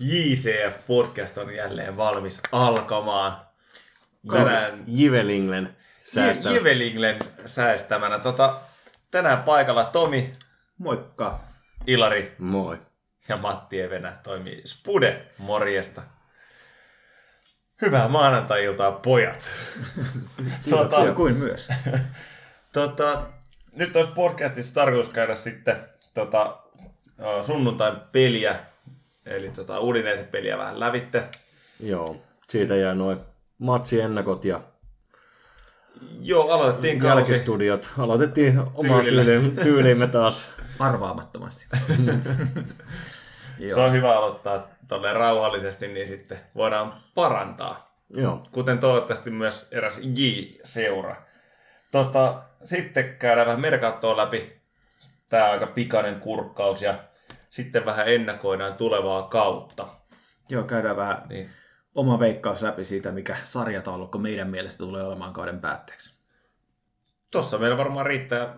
JCF-podcast on jälleen valmis alkamaan. Tänään Jivelinglen säästä. Jivelinglen säästämänä. Tota, tänään paikalla Tomi, Moikka. Ilari Moi. ja Matti Evenä toimii Spude. Morjesta. Hyvää maanantai-iltaa, pojat. Kiitoksia kuin myös. Tota, nyt olisi podcastissa tarkoitus käydä sitten tota, sunnuntain peliä, eli tota, Udineisen peliä vähän lävitte. Joo, siitä jää noin matsiennakot ja Joo, aloitettiin kausi. jälkistudiot. Aloitettiin omaa tyyliin, tyyliimme taas. Arvaamattomasti. Se on hyvä aloittaa tolleen rauhallisesti, niin sitten voidaan parantaa. Joo, Kuten toivottavasti myös eräs J-seura. Tota, sitten käydään vähän merkattoa läpi. Tää on aika pikainen kurkkaus ja sitten vähän ennakoidaan tulevaa kautta. Joo, käydään vähän Niin. oma veikkaus läpi siitä, mikä sarjataulukko meidän mielestä tulee olemaan kauden päätteeksi. Tossa meillä varmaan riittää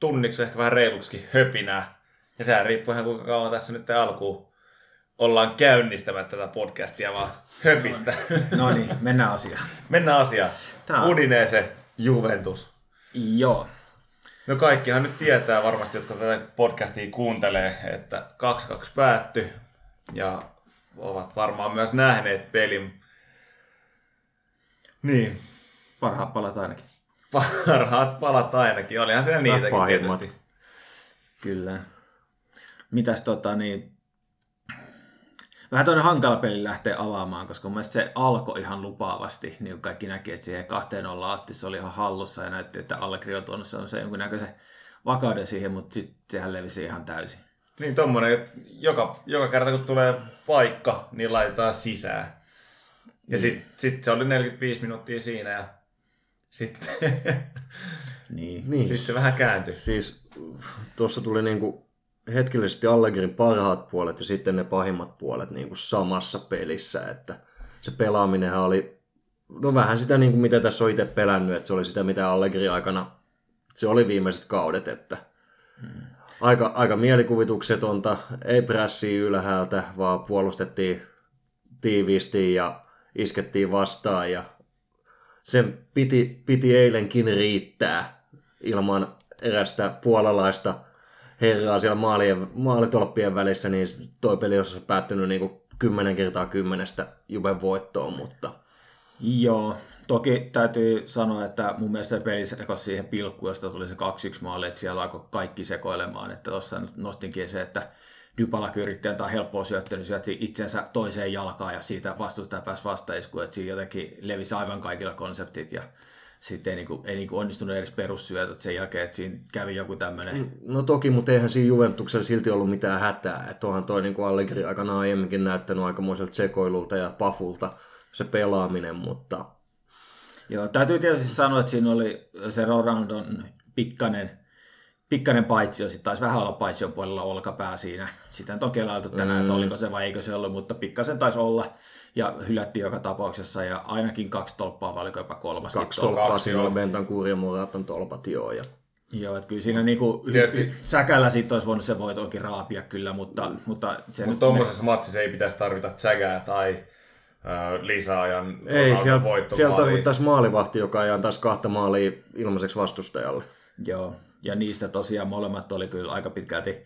tunniksi ehkä vähän reiluksikin höpinää. Ja sehän riippuu ihan kuinka kauan tässä nyt alkuun ollaan käynnistämättä tätä podcastia vaan höpistä. No niin, mennään asiaan. Mennään asiaan. Tää Udinese, Juventus. Joo. No kaikkihan nyt tietää varmasti, jotka tätä podcastia kuuntelee, että 2-2 päättyi. Ja ovat varmaan myös nähneet pelin. Niin, Parhaat palat ainakin. parhaat palat ainakin. Olihan siellä niitäkin pahimmat. tietysti. Kyllä. Mitäs tota niin... Vähän toinen hankala peli lähteä avaamaan, koska mun mielestä se alkoi ihan lupaavasti, niin kuin kaikki näki, että siihen kahteen olla asti se oli ihan hallussa ja näytti, että Allegri on tuonut se jonkunnäköisen vakauden siihen, mutta sitten sehän levisi ihan täysin. Niin tommonen, että joka, joka kerta kun tulee paikka, niin laitetaan sisään. Ja sitten sit se oli 45 minuuttia siinä ja sitten Niin. niin. sit se vähän kääntyi. Siis tuossa tuli niinku hetkellisesti Allegrin parhaat puolet ja sitten ne pahimmat puolet niinku samassa pelissä, että se pelaaminenhan oli no vähän sitä niinku mitä tässä on itse pelännyt, että se oli sitä mitä Allegri aikana se oli viimeiset kaudet, että aika, aika mielikuvituksetonta, ei prässiä ylhäältä, vaan puolustettiin tiiviisti ja iskettiin vastaan ja sen piti, piti eilenkin riittää ilman erästä puolalaista herraa siellä maalien, maalitolppien välissä, niin toi peli olisi päättynyt niin kuin 10 kertaa kymmenestä Juven voittoon, mutta Joo, toki täytyy sanoa, että mun mielestä peli sekosi siihen pilkkuun, josta tuli se 2-1 maali, että siellä alkoi kaikki sekoilemaan. Että tuossa nostinkin se, että Dybala yritti antaa helppoa syöttöä, niin syötti itsensä toiseen jalkaan ja siitä vastustaja pääsi vastaiskuun, että siinä jotenkin levisi aivan kaikilla konseptit ja sitten ei, niinku, ei niinku onnistunut edes perussyötöt sen jälkeen, että siinä kävi joku tämmöinen no toki, mutta eihän siinä Juventuksella silti ollut mitään hätää, että onhan toi niin kuin Allegri aikana aiemminkin näyttänyt aikamoiselta sekoilulta ja pafulta se pelaaminen, mutta Joo, täytyy tietysti sanoa, että siinä oli se Rorandon pikkanen, pikkanen paitsio, sitten taisi vähän olla paitsion puolella olkapää siinä. Sitä on kelailtu tänään, mm. että oliko se vai eikö se ollut, mutta pikkasen taisi olla ja hylättiin joka tapauksessa ja ainakin kaksi tolppaa, vai oliko jopa kolmas. kaksi tolppa. tolppaa kaksi, siinä oli Bentancourt ja Moratan tolpat joo. Ja Joo, että kyllä siinä niinku, Tietysti- säkällä siitä olisi voinut se voitonkin raapia kyllä, mutta, mutta se Mutta nyt tuommoisessa matsissa ei pitäisi tarvita tsägää tai äh, lisäajan ei, Ronaldon siellä, voittomaaliin. siellä tarvittaisiin maalivahti, joka ei antaisi kahta maalia ilmaiseksi vastustajalle. Joo, ja niistä tosiaan molemmat oli kyllä aika pitkälti.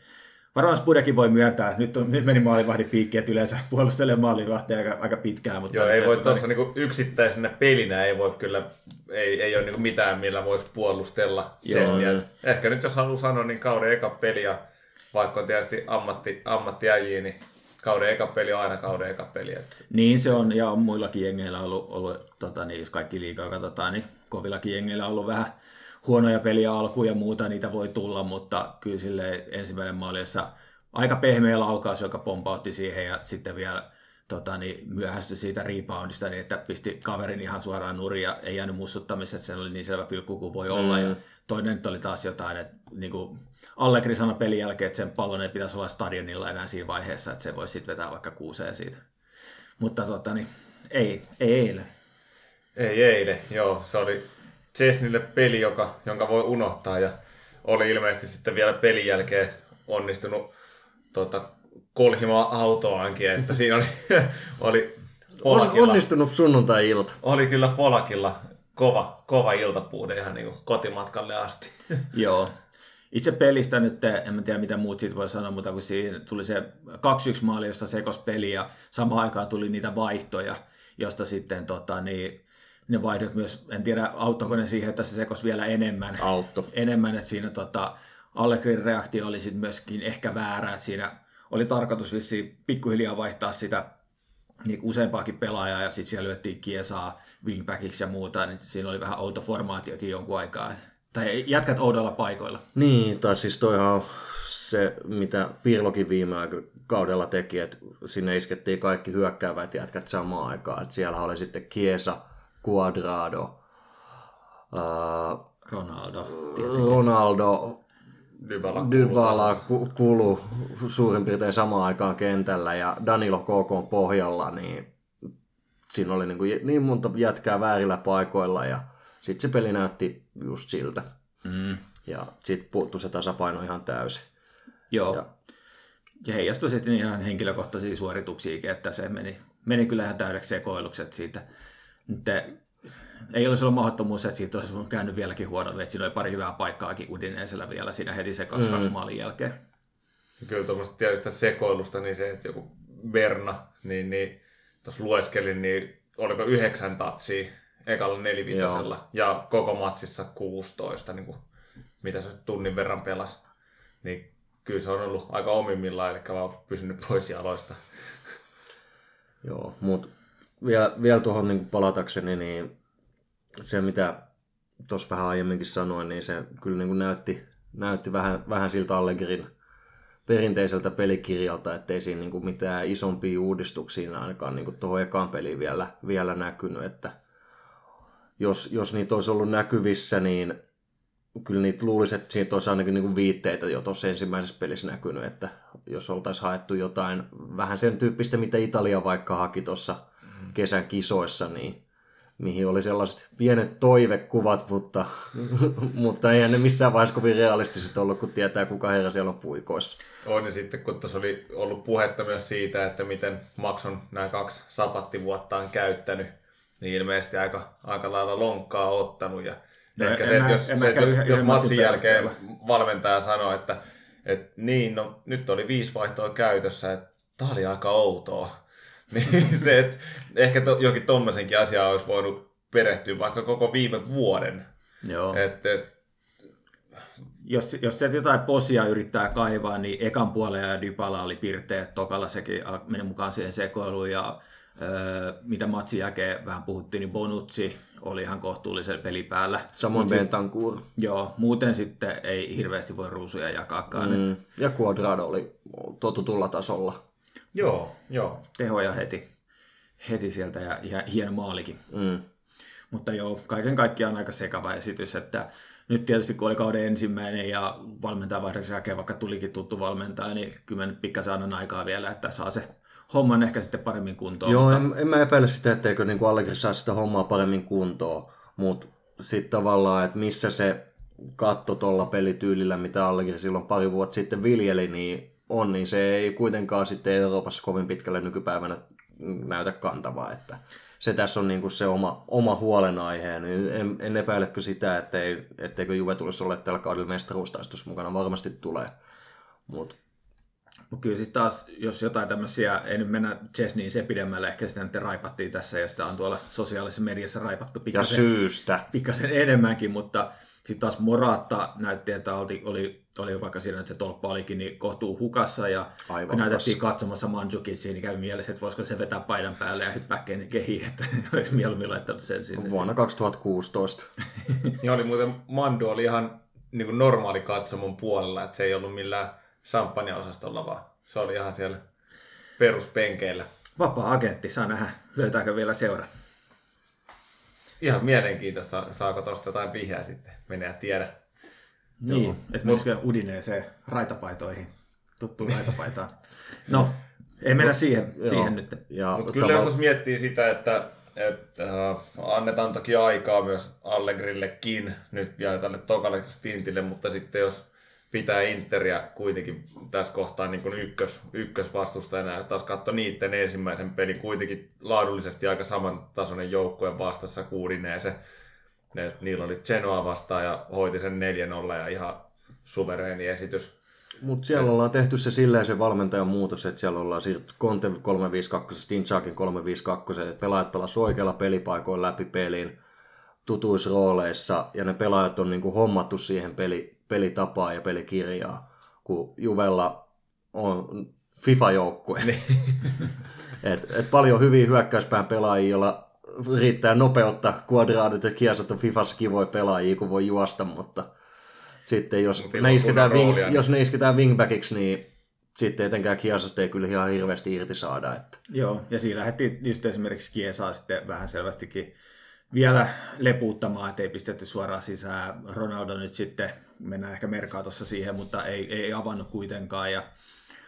Varmaan Spudekin voi myöntää, nyt, on, nyt meni maalivahdin piikki, että yleensä puolustelee maalivahtia aika, aika pitkään. Mutta Joo, ei voi tuossa niinku yksittäisenä pelinä ei voi kyllä, ei, ei ole niinku mitään, millä voisi puolustella Joo. Chesniä. Ehkä nyt jos haluaa sanoa, niin kauden eka peli ja vaikka on tietysti ammatti, ammattiäjiä, niin kauden eka peli on aina kauden eka peli. että- Niin se on, ja on muillakin jengeillä ollut, ollut tota, niin, jos kaikki liikaa katsotaan, niin kovillakin jengeillä on ollut vähän huonoja peliä alkuun ja muuta, niitä voi tulla, mutta kyllä sille ensimmäinen maali, jossa aika pehmeä laukaus, joka pompautti siihen ja sitten vielä tota, niin, myöhästyi siitä reboundista, niin että pisti kaverin ihan suoraan nurin ja ei jäänyt mussuttamisesta, että sen oli niin selvä pilkku kuin voi olla. Mm. Ja toinen nyt oli taas jotain, että niin kuin Allegri sanoi pelin jälkeen, että sen pallon ei pitäisi olla stadionilla enää siinä vaiheessa, että se voisi sitten vetää vaikka kuuseen siitä. Mutta tota, niin, ei, ei eilen. Ei eilen, joo. Se oli Chesnille peli, joka, jonka voi unohtaa ja oli ilmeisesti sitten vielä pelin jälkeen onnistunut tota, kolhimaa autoankin, että siinä oli, oli On, Polakilla, onnistunut sunnuntai-ilta. oli kyllä Polakilla kova, kova iltapuude ihan niin kotimatkalle asti. Joo. Itse pelistä nyt, en mä tiedä mitä muut siitä voi sanoa, mutta kun siinä tuli se 2-1 maali, josta sekos peli ja samaan aikaan tuli niitä vaihtoja, josta sitten tota, niin, ne vaihdot myös, en tiedä auttoiko ne siihen, että se sekos vielä enemmän. Autto. enemmän, että siinä tota, Allegrin reaktio oli sitten myöskin ehkä väärä, että siinä oli tarkoitus vissiin pikkuhiljaa vaihtaa sitä niin useampaakin pelaajaa ja sitten siellä lyöttiin Kiesaa wingbackiksi ja muuta, niin siinä oli vähän outo formaatiokin jonkun aikaa. Tai jätkät oudolla paikoilla. Niin, tai siis toihan on se, mitä Pirlokin viime kaudella teki, että sinne iskettiin kaikki hyökkäävät jätkät samaan aikaan. Että siellä oli sitten Kiesa, Cuadrado, ää, Ronaldo. Ronaldo, Dybala, Dybala ku- kulu suurin piirtein samaan aikaan kentällä ja Danilo KK pohjalla, niin siinä oli niin, kuin niin monta jätkää väärillä paikoilla ja sitten se peli näytti just siltä. Mm. Ja sitten puuttui se tasapaino ihan täysin. Joo. Ja- Ja, ja heijastui sitten ihan henkilökohtaisia suorituksiakin, että se meni, meni kyllä ihan täydeksi sekoilukset siitä. Nyt ei olisi ollut mahdottomuus, että siitä olisi käynyt vieläkin huonommin, että siinä oli pari hyvää paikkaakin Udineesellä vielä siinä heti se 2 mm. maalin jälkeen. Kyllä tuommoista tietystä sekoilusta, niin se, että joku Berna, niin, niin tuossa lueskelin, niin oliko yhdeksän tatsia ekalla nelivitosella ja koko matsissa 16, niin kuin, mitä se tunnin verran pelasi. Niin kyllä se on ollut aika omimmillaan, eli vaan pysynyt pois jaloista. Joo, mutta vielä, vielä tuohon niin palatakseni, niin se mitä tuossa vähän aiemminkin sanoin, niin se kyllä niin kuin näytti, näytti vähän, vähän siltä Allegrin perinteiseltä pelikirjalta, ettei siinä niin kuin mitään isompia uudistuksia ainakaan niin tuohon ekaan peliin vielä, vielä näkynyt, että jos, jos niitä olisi ollut näkyvissä, niin kyllä niitä luulisi, että siitä olisi ainakin niin kuin viitteitä jo tuossa ensimmäisessä pelissä näkynyt, että jos oltaisiin haettu jotain vähän sen tyyppistä, mitä Italia vaikka haki tuossa kesän kisoissa, niin mihin oli sellaiset pienet toivekuvat, mutta, mutta eihän ne missään vaiheessa kovin realistiset ollut, kun tietää, kuka herra siellä on puikoissa. On ja sitten kun tuossa oli ollut puhetta myös siitä, että miten Max on nämä kaksi sapattivuottaan käyttänyt, niin ilmeisesti aika, aika lailla lonkkaa ottanut. Ja No, ehkä se, että mä- jos, se, että jos, yhden- jos yhden matsin matsin jälkeen perusteella. valmentaja sanoo, että, että niin, no nyt oli viisi vaihtoa käytössä, että tämä oli aika outoa. Niin se, että ehkä to, jokin tommosenkin asiaa olisi voinut perehtyä vaikka koko viime vuoden. Joo. Että et, jos, jos sieltä jotain posia yrittää kaivaa, niin ekan puolella ja Dybala oli pirteet, tokalla sekin meni mukaan siihen sekoiluun ja öö, mitä matsin jälkeen vähän puhuttiin, niin Bonucci oli ihan kohtuullisen peli päällä. Samoin Bentancur Joo, muuten sitten ei hirveästi voi ruusuja jakaakaan, mm. mm. ja Cuadrado oli totutulla tasolla. Joo, joo. tehoja heti, heti sieltä ja, ja hieno maalikin. Mm. Mutta joo, kaiken kaikkiaan aika sekava esitys, että nyt tietysti kun oli kauden ensimmäinen ja valmentaja vaihdoksen jälkeen, vaikka tulikin tuttu valmentaja, niin kyllä pikkasen annan aikaa vielä, että saa se homman ehkä sitten paremmin kuntoon. Joo, mutta, en, en mä epäile sitä, etteikö niin Allegri saa sitä hommaa paremmin kuntoon, mutta sitten tavallaan, että missä se katto tuolla pelityylillä, mitä Allegri silloin pari vuotta sitten viljeli, niin on, niin se ei kuitenkaan sitten Euroopassa kovin pitkälle nykypäivänä näytä kantavaa, että se tässä on niin kuin se oma, oma huolenaihe. Niin en, en epäilekö sitä, ettei, etteikö Juve tulisi olla tällä kaudella mestaruustaistossa mukana, varmasti tulee. Mutta mutta kyllä sitten taas, jos jotain tämmöisiä, ei nyt mennä Chesneyin se pidemmälle, ehkä sitä nyt raipattiin tässä ja sitä on tuolla sosiaalisessa mediassa raipattu ja pikkasen. syystä. pikkasen enemmänkin, mutta sitten taas Morata näytti, että oli, oli, oli vaikka siinä, että se tolppa olikin, niin kohtuu hukassa ja Aivan kun näytettiin hukassa. katsomassa Mandzukicia, niin kävi mielessä, että voisiko se vetää paidan päälle ja hyppää kehiin, että olisi mieluummin laittanut sen sinne. Vuonna 2016. Niin oli muuten, Mandu oli ihan niin kuin normaali katsomon puolella, että se ei ollut millään champagne-osastolla, vaan se oli ihan siellä peruspenkeillä. Vapaa-agentti, saa nähdä, löytääkö vielä seura. Ihan mielenkiintoista, saako tuosta jotain vihjää sitten, menee ja tiedä. Niin, että menisikö Udineeseen raitapaitoihin, tuttuun raitapaitaan. No, ei mennä siihen, siihen nyt. Ja Mutta kyllä jos miettii sitä, että, että äh, annetaan toki aikaa myös Allegrillekin nyt vielä tälle tokalle stintille, mutta sitten jos pitää Interia kuitenkin tässä kohtaa niin kuin ykkös, ykkösvastustajana ja taas katso niiden ensimmäisen pelin kuitenkin laadullisesti aika samantasoinen joukkue vastassa Kuudineese. Ne, niillä oli Genoa vastaan ja hoiti sen 4-0 ja ihan suvereeni esitys. Mutta siellä ollaan tehty se silleen se valmentajan muutos, että siellä ollaan siirtynyt Conte 352, Tinchakin 352, että pelaajat pelasivat oikealla pelipaikoilla läpi pelin tutuissa rooleissa, ja ne pelaajat on niinku hommattu siihen peli, pelitapaa ja pelikirjaa, kun Juvella on FIFA-joukkue. et, et paljon hyviä hyökkäyspään pelaajia, joilla riittää nopeutta, kuadraadit ja kiesat on Fifassa kivoja pelaajia, kun voi juosta, mutta sitten jos, Mutta ne isketään, wing, roolia, niin- jos ne isketään wingbackiksi, niin sitten etenkään Kiasasta ei kyllä ihan hirveästi irti saada. Että. Joo, ja siinä lähdettiin just esimerkiksi Kiesaa sitten vähän selvästikin vielä lepuuttamaan, että ei pistetty suoraan sisään. Ronaldo nyt sitten, mennään ehkä Merkatossa siihen, mutta ei, ei avannut kuitenkaan. Ja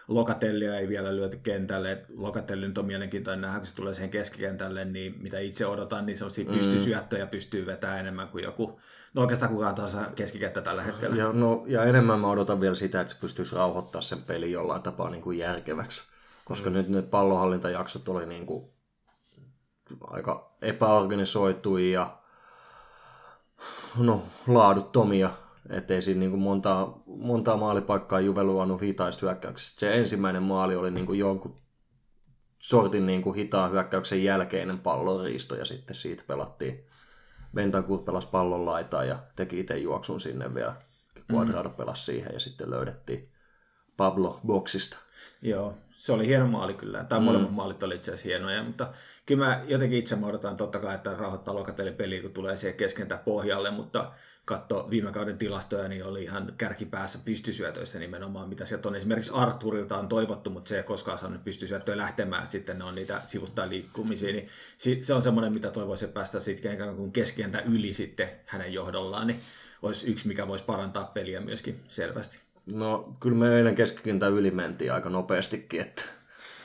Lokatellia ei vielä lyöty kentälle. Lokatelli nyt on mielenkiintoinen nähdä, kun se tulee siihen keskikentälle, niin mitä itse odotan, niin sellaisia mm. pystysyöttöjä pystyy vetämään enemmän kuin joku, no oikeastaan kukaan tahansa keskikenttä tällä hetkellä. Ja, no, ja enemmän mä odotan vielä sitä, että se pystyisi rauhoittamaan sen pelin jollain tapaa niin kuin järkeväksi. Koska mm. nyt ne pallonhallintajaksot oli niin kuin aika epäorganisoituja ja no, laaduttomia. Ettei siinä niin kuin montaa, montaa maalipaikkaa Juve luonut hitaista hyökkäyksistä. Se ensimmäinen maali oli niin kuin jonkun sortin niin kuin hitaan hyökkäyksen jälkeinen pallonriisto ja sitten siitä pelattiin. Bentancur pelasi pallon laitaan ja teki itse juoksun sinne vielä. Quadrado mm. pelasi siihen ja sitten löydettiin Pablo boksista. Joo, se oli hieno maali kyllä. Tai mm. molemmat maalit oli itse asiassa hienoja, mutta kyllä mä jotenkin itse mä odotan totta kai, että rahoittaa Lokatelli peliä, kun tulee siihen keskentä pohjalle, mutta katso viime kauden tilastoja, niin oli ihan kärkipäässä pystysyötöissä nimenomaan, mitä sieltä on esimerkiksi Arturilta on toivottu, mutta se ei koskaan saanut pystysyöttöä lähtemään, että sitten ne on niitä sivuttaa liikkumisia, niin se on semmoinen, mitä toivoisin päästä sitten ikään kuin keskientä yli sitten hänen johdollaan, niin olisi yksi, mikä voisi parantaa peliä myöskin selvästi. No, kyllä me eilen keskikentän yli mentiin aika nopeastikin, että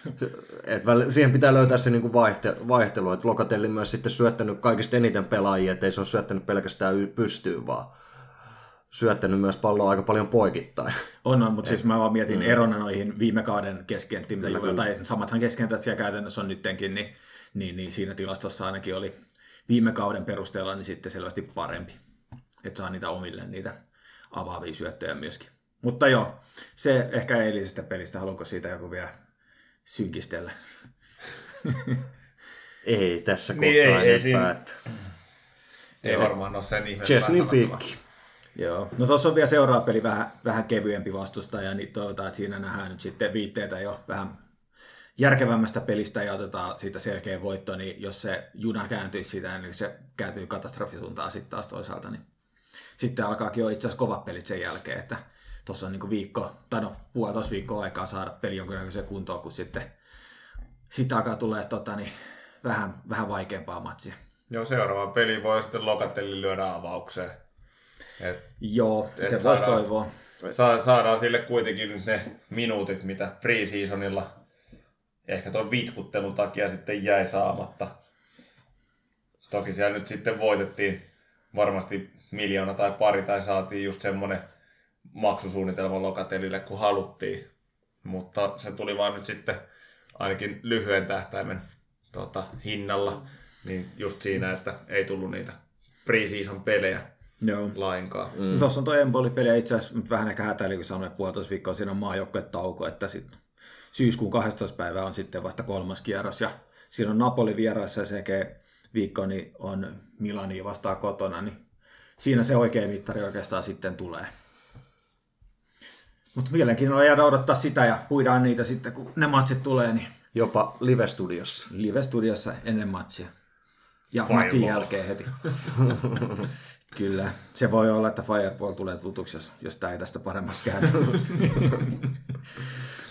et väl, siihen pitää löytää se niinku vaihte, vaihtelu, että Lokatelli myös sitten syöttänyt kaikista eniten pelaajia, ettei se ole syöttänyt pelkästään pystyyn, vaan syöttänyt myös palloa aika paljon poikittain. On, on mutta siis mä vaan mietin mm. erona noihin viime kauden keskenttiin, mitä Juve, tai samathan keskentät siellä käytännössä on nyttenkin, niin, niin, niin siinä tilastossa ainakin oli viime kauden perusteella niin sitten selvästi parempi, että saa niitä omille niitä avaavia syöttöjä myöskin. Mutta joo, se ehkä eilisestä pelistä, haluanko siitä joku vielä synkistellä? ei tässä kohtaa Niin, ei- ei enempää. siinä- että Ei varmaan ole sen sanottavaa. Pick. Joo. No tuossa on vielä seuraava peli vähän, vähän kevyempi vastustaja, niin toivotaan, että siinä nähdään nyt sitten viitteitä jo vähän järkevämmästä pelistä ja otetaan siitä selkeä voitto, niin jos se juna kääntyy sitä, niin se kääntyy katastrofisuuntaan sitten taas toisaalta, niin sitten alkaakin jo itse asiassa kovat pelit sen jälkeen, että tuossa on niin viikko, tai no puolitoista viikkoa aikaa saada peli jonkinnäköiseen kuntoon, kun sitten, sitten alkaa tulee tota, niin, vähän, vähän vaikeampaa matsia. Joo, seuraava peli voi sitten Lokatelli lyödä avaukseen. Et Joo, Et se voisi toivoa. Sa- saadaan sille kuitenkin nyt ne minuutit, mitä preseasonilla ehkä tuon vitkuttelun takia sitten jäi saamatta. Toki siellä nyt sitten voitettiin varmasti miljoona tai pari tai saatiin just semmoinen maksusuunnitelma Lokatelille, kun haluttiin. Mutta se tuli vaan nyt sitten ainakin lyhyen tähtäimen tota, hinnalla, niin just siinä, että ei tullut niitä preseason pelejä Joo. lainkaan. Mm. Tuossa on tuo Empoli-peli ja itse asiassa nyt vähän ehkä hätäili, kun sanoin, että puolitoista viikkoa siinä on maajoukkueen tauko, että sitten syyskuun 12. päivä on sitten vasta kolmas kierros ja siinä on Napoli vieraissa ja sekä viikko niin on Milani vastaan kotona, niin siinä se oikea mittari oikeastaan sitten tulee. Mutta mielenkiinnolla jäädä odottaa sitä ja puidaan niitä sitten, kun ne matsit tulee, niin Jopa live-studiossa. live-studiossa ennen matsia. Ja Fireball. matsin jälkeen heti. Kyllä. Se voi olla, että Fireball tulee tutuksi, jos, jos tämä ei tästä paremmassa käy.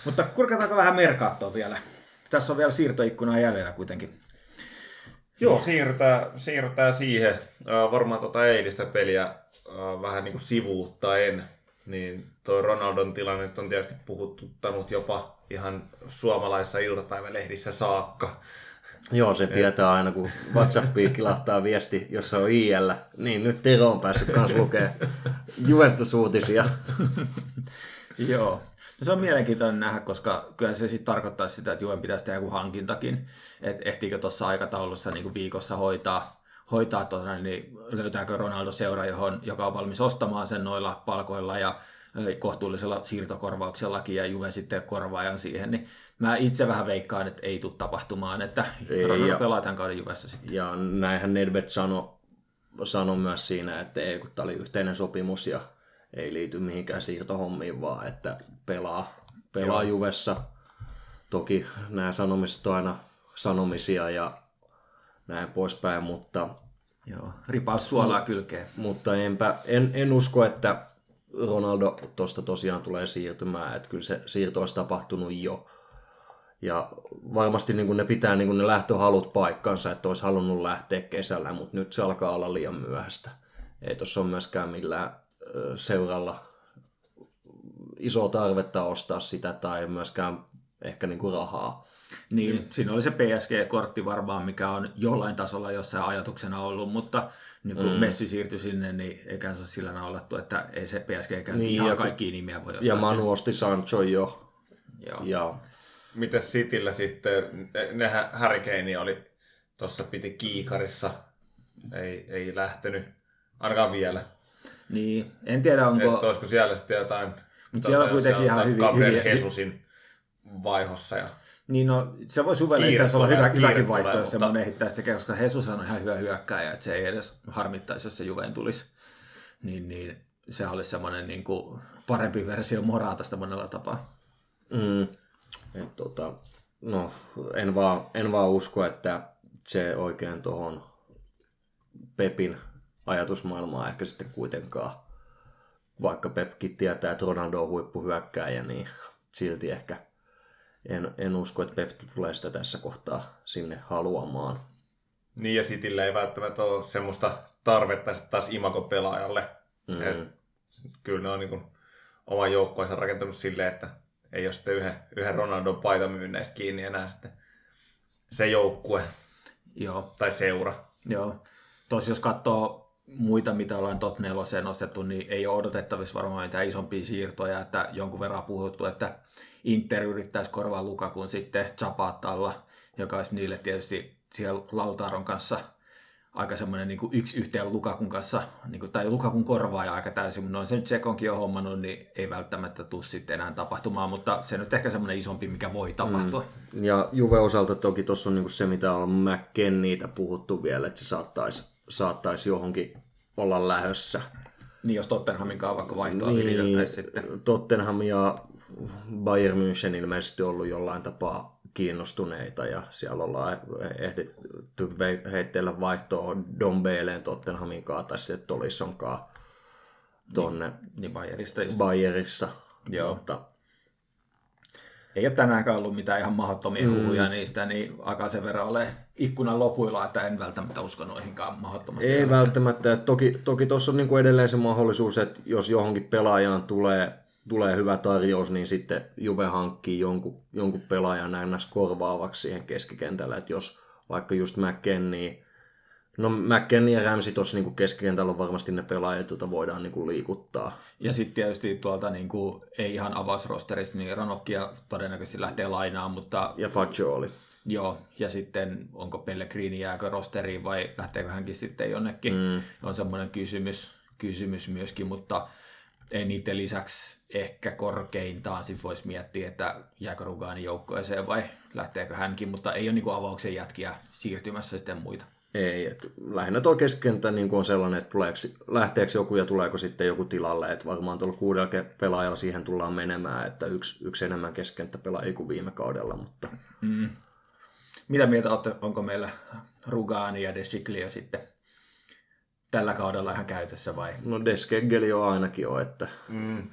Mutta kurkataanko vähän merkaattoa vielä? Tässä on vielä siirtoikkunaa jäljellä kuitenkin. Joo, siirrytään, siirrytään siihen. Äh, varmaan tota eilistä peliä äh, vähän niin kuin sivuuttaen. Niin tuo Ronaldon tilanne on tietysti puhuttanut jopa ihan suomalaisissa iltapäivälehdissä saakka. Joo, se tietää aina, kun WhatsAppiin kilahtaa viesti, jossa on IL. Niin, nyt Tero on päässyt kans lukee Juventus-uutisia. Joo. No se on mielenkiintoinen nähdä, koska kyllä se sitten tarkoittaa sitä, että Juven pitäisi tehdä joku hankintakin. Että ehtiikö tuossa aikataulussa niin kuin viikossa hoitaa, hoitaa tuota, niin löytääkö Ronaldo seura, johon, joka on valmis ostamaan sen noilla palkoilla ja kohtuullisella siirtokorvauksellakin ja Juve sitten korvaajan siihen, niin mä itse vähän veikkaan, että ei tule tapahtumaan, että ei, Ronaldo ja, pelaa tämän kauden Juvessa sitten. Ja näinhän Nedved sanoi sano myös siinä, että ei, kun tämä oli yhteinen sopimus ja ei liity mihinkään siirtohommiin, vaan että pelaa, pelaa Joo. Juvessa. Toki nämä sanomiset on aina sanomisia ja näin poispäin, mutta... Joo, ripaus suolaa kylkeen. Mutta enpä, en, en usko, että Ronaldo tuosta tosiaan tulee siirtymään, että kyllä se siirto olisi tapahtunut jo. Ja varmasti niin kuin ne pitää niin kuin ne lähtöhalut paikkansa, että olisi halunnut lähteä kesällä, mutta nyt se alkaa olla liian myöhäistä. Ei tuossa ole myöskään millään seuralla iso tarvetta ostaa sitä tai myöskään ehkä niin kuin rahaa. Niin, mm. siinä oli se PSG-kortti varmaan, mikä on jollain tasolla jossain ajatuksena ollut, mutta niin kun mm. Messi siirtyi sinne, niin eikä se sillä naulattu, että ei se PSG niin, ihan ja, kaikkia nimiä voi. Ja Manu osti Sancho jo. Joo. Ja... Miten Cityllä sitten, ne Harry Kane oli, tuossa piti kiikarissa, ei, ei lähtenyt, ainakaan vielä. Niin, en tiedä onko... Että olisiko siellä sitten jotain... Mutta siellä on kuitenkin ihan hyvin... Gabriel hyviä... Jesusin vaihossa ja niin no, se voisi asiassa olla hyvä, hyväkin vaihtoehto, jos semmoinen ehittää sitä, koska Jesus on ihan hyvä hyökkääjä, että se ei edes harmittaisi, jos se Juveen tulisi. Niin, niin se olisi semmoinen niin kuin parempi versio Moratasta monella tapaa. Mm. Et, tota, no, en vaan, en vaan usko, että se oikein tuohon Pepin ajatusmaailmaan ehkä sitten kuitenkaan, vaikka Pepkin tietää, että Ronaldo on huippuhyökkääjä, niin silti ehkä en, en usko, että Pep tulee sitä tässä kohtaa sinne haluamaan. Niin ja Cityllä ei välttämättä ole semmoista tarvetta sitten taas imago-pelaajalle. Mm. Et, kyllä ne on niin kuin oman joukkueensa rakentanut silleen, että ei ole sitten yhden, yhden Ronaldon paitamyynneistä kiinni enää sitten se joukkue Joo. tai seura. Joo. Tosi jos katsoo muita, mitä ollaan top 4 nostettu, niin ei ole odotettavissa varmaan mitään isompia siirtoja, että jonkun verran puhuttu, että Inter yrittäisi korvaa Lukakun sitten Zapatalla, joka olisi niille tietysti siellä Lautaron kanssa aika semmoinen niin yksi yhteen Lukakun kanssa, niin kuin, tai Lukakun korvaaja aika täysin, mutta noin sen Tsekonkin on hommannut, niin ei välttämättä tule sitten enää tapahtumaan, mutta se nyt ehkä semmoinen isompi, mikä voi tapahtua. Mm. Ja Juve osalta toki tuossa on niin se, mitä on McKenniitä puhuttu vielä, että se saattaisi, saattaisi johonkin olla lähössä. Niin, jos Tottenhamin kanssa vaikka vaihtoa niin, sitten. Tottenham ja Bayern München ilmeisesti ollut jollain tapaa kiinnostuneita ja siellä ollaan ehditty heitteillä vaihtoa Don Beleen Tottenhamin kanssa tai sitten Tolisson kanssa tuonne niin, niin Bayerista. Bayerissa. Joo. Mutta... Ei ole tänäänkään ollut mitään ihan mahdottomia mm. huhuja niistä, niin aika sen verran ole ikkunan lopuilla, että en välttämättä usko noihinkaan mahdottomasti. Ei välttämättä. Toki, toki tuossa on niin kuin edelleen se mahdollisuus, että jos johonkin pelaajaan tulee tulee hyvä tarjous, niin sitten Juve hankkii jonkun, jonkun pelaajan näennäs korvaavaksi siihen keskikentällä, että jos vaikka just McKennie, no McKennie ja Ramsey tuossa niin keskikentällä on varmasti ne pelaajat, joita voidaan niin kuin liikuttaa. Ja sitten tietysti tuolta niin kuin, ei ihan avausrosterista, niin Ranokkia todennäköisesti lähtee lainaan, mutta... Ja oli. Joo, ja sitten onko Pellegrini jääkö rosteriin vai lähteekö hänkin sitten jonnekin, mm. on semmoinen kysymys, kysymys myöskin, mutta ei niiden lisäksi ehkä korkeintaan sitten voisi miettiä, että jääkö Rugani joukkoeseen vai lähteekö hänkin, mutta ei ole niin avauksen jätkiä siirtymässä sitten muita. Ei, että lähinnä tuo keskenttä niin on sellainen, että tuleeko, lähteekö joku ja tuleeko sitten joku tilalle, että varmaan tuolla kuudella pelaajalla siihen tullaan menemään, että yksi, yksi enemmän keskenttä pelaa kuin viime kaudella, mutta... Mm. Mitä mieltä olette, onko meillä Rugani ja Desikliä sitten tällä kaudella ihan käytössä vai? No Deskegeli on ainakin jo, että mm.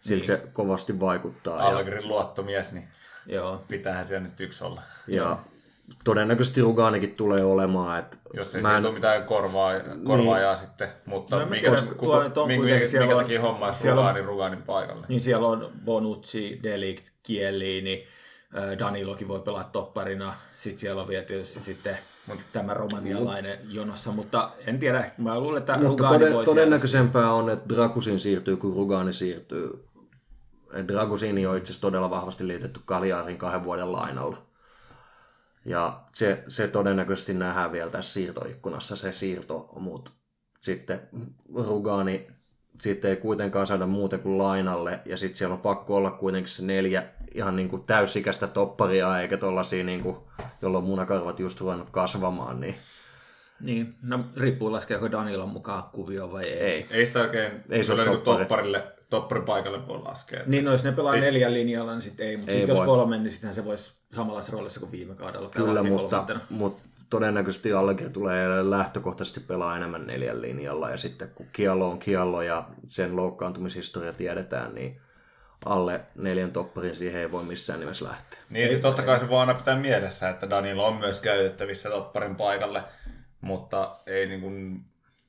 siltä niin. se kovasti vaikuttaa. Allegrin ja... luottomies, niin Joo. pitäähän siellä nyt yksi olla. Ja todennäköisesti Ruganikin tulee olemaan. Että Jos ei en... ole mitään korvaa, korvaajaa niin. sitten, mutta no, minkä, koska, kuka, minkä, minkä, minkä takia homma Ruganin Ruganin paikalle? Niin siellä on Bonucci, Delict, Chiellini, Danilokin voi pelaa topparina. Sitten siellä on vielä tietysti sitten tämä romanialainen jonossa, mutta en tiedä, mä luulen, että Mutta Rugani toden, todennäköisempää on, että Drakusin siirtyy, kun Rugani siirtyy. Dragusini on itse asiassa todella vahvasti liitetty Kaljaarin kahden vuoden lainalla. Ja se, se todennäköisesti nähdään vielä tässä siirtoikkunassa, se siirto, mutta sitten Rugani sitten ei kuitenkaan saada muuten kuin lainalle, ja sitten siellä on pakko olla kuitenkin se neljä ihan niin kuin täysikäistä topparia, eikä tollasia, niin kuin, jolloin munakarvat just ruvennut kasvamaan, niin Niin, no riippuu laskeeko Danilon mukaan kuvio vai ei. ei. Ei sitä oikein Ei se se ole niin toppari. topparille, topparipaikalle voi laskea. Niin, no jos ne pelaa Sit- neljän linjalla, niin sitten ei, mutta Ei sit jos voi. kolme, niin sittenhän se voisi samanlaisessa roolissa kuin viime kaudella Kyllä, mutta, mutta todennäköisesti Allegri tulee lähtökohtaisesti pelaa enemmän neljän linjalla, ja sitten kun Kiallo on Kiallo ja sen loukkaantumishistoria tiedetään, niin alle neljän topparin siihen ei voi missään nimessä lähteä. Niin, sitten totta kai se voi aina pitää mielessä, että Danilo on myös käytettävissä topparin paikalle, mutta ei niin kuin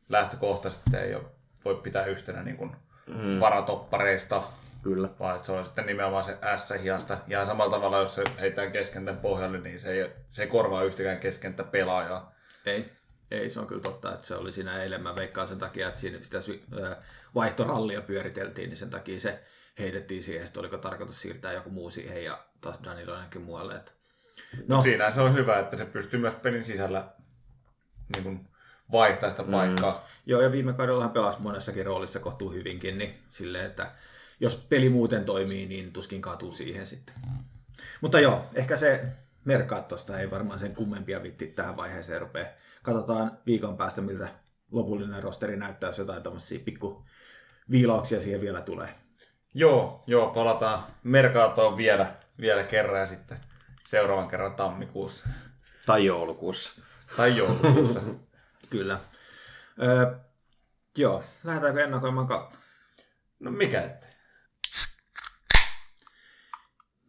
lähtökohtaisesti ei ole, voi pitää yhtenä niin kuin mm. varatoppareista, Kyllä. vaan että se on sitten nimenomaan se S-hiasta. Ihan samalla tavalla, jos se heitään keskentän pohjalle, niin se ei, se ei korvaa yhtäkään keskentä pelaajaa. Ei, ei, se on kyllä totta, että se oli siinä eilen. Mä veikkaan sen takia, että siinä sitä sy- vaihtorallia pyöriteltiin, niin sen takia se heitettiin siihen, että oliko tarkoitus siirtää joku muu siihen ja taas Danilo ainakin muualle. Että... No, Siinä se on hyvä, että se pystyy myös pelin sisällä niin kuin vaihtaa sitä paikkaa. Mm. Joo, ja viime kaudella hän pelasi monessakin roolissa kohtuu hyvinkin, niin silleen, että jos peli muuten toimii, niin tuskin kaatuu siihen sitten. Mutta joo, ehkä se Merkatosta ei varmaan sen kummempia vitti tähän vaiheeseen rupea. Katsotaan viikon päästä, miltä lopullinen rosteri näyttää, jos jotain tämmöisiä pikku viilauksia siihen vielä tulee. Joo, joo, palataan Mercatoon vielä, vielä kerran ja sitten seuraavan kerran tammikuussa. Tai joulukuussa. Tai joulukuussa. Kyllä. Öö, joo, lähdetäänkö ennakoimaan kautta? no mikä ettei.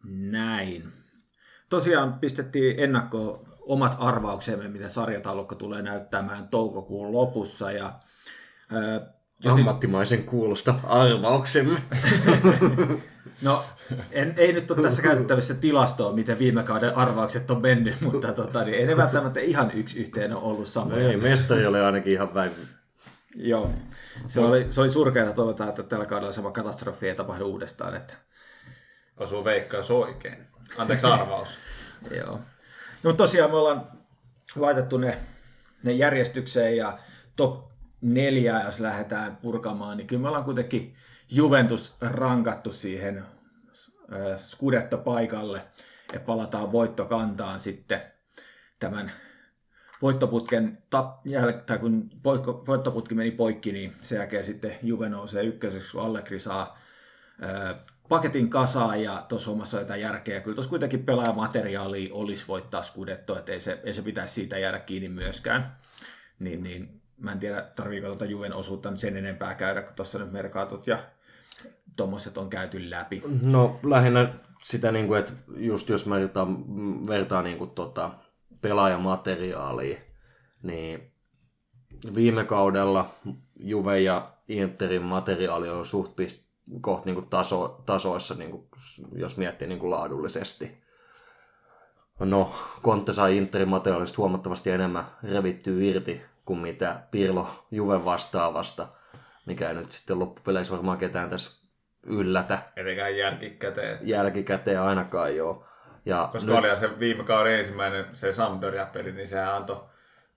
Näin. Tosiaan pistettiin ennakkoon omat arvauksemme, mitä sarjataulukko tulee näyttämään toukokuun lopussa. Ja, nyt, Ammattimaisen kuulosta arvauksemme. no, en, ei nyt ole tässä käytettävissä tilastoa, miten viime kauden arvaukset on mennyt, mutta tota, niin ei ne välttämättä ihan yksi yhteen ole ollut No samoja. ei, mestari oli ainakin ihan päin. Joo, se oli, se oli surkeaa toivotaan, että tällä kaudella sama katastrofi ei tapahdu uudestaan. Että, Osuu veikkaus oikein. Anteeksi arvaus. Joo. No tosiaan me ollaan laitettu ne, ne järjestykseen ja top neljää, jos lähdetään purkamaan, niin kyllä me ollaan kuitenkin Juventus rankattu siihen äh, Scudetto-paikalle ja palataan voittokantaan sitten tämän voittoputken tap, tai kun poikko, voittoputki meni poikki, niin sen jälkeen sitten Juve nousee ykköseksi, kun Allegri saa paketin kasaan ja tuossa hommassa on jotain järkeä. Kyllä tuossa kuitenkin pelaajamateriaali olisi voittaa Scudetto, että ei se, ei se pitäisi siitä jäädä kiinni myöskään. Niin, niin mä en tiedä, tarviiko tuota Juven osuutta nyt sen enempää käydä, kun tuossa nyt merkaatut ja tuommoiset on käyty läpi. No lähinnä sitä, niin kuin, että just jos mä vertaan, vertaa niin kuin, tota, pelaajamateriaalia, niin viime kaudella Juve ja Interin materiaali on suht kohta niin kuin taso, tasoissa, niin kuin, jos miettii niin kuin laadullisesti. No, Conte sai Interin materiaalista huomattavasti enemmän revittyä irti kuin mitä Pirlo Juve vastaavasta, mikä ei nyt sitten loppupeleissä varmaan ketään tässä yllätä Etenkään jälkikäteen. jälkikäteen ainakaan joo. Ja Koska nyt... oli se viime kauden ensimmäinen se Sampdoria-peli, niin sehän antoi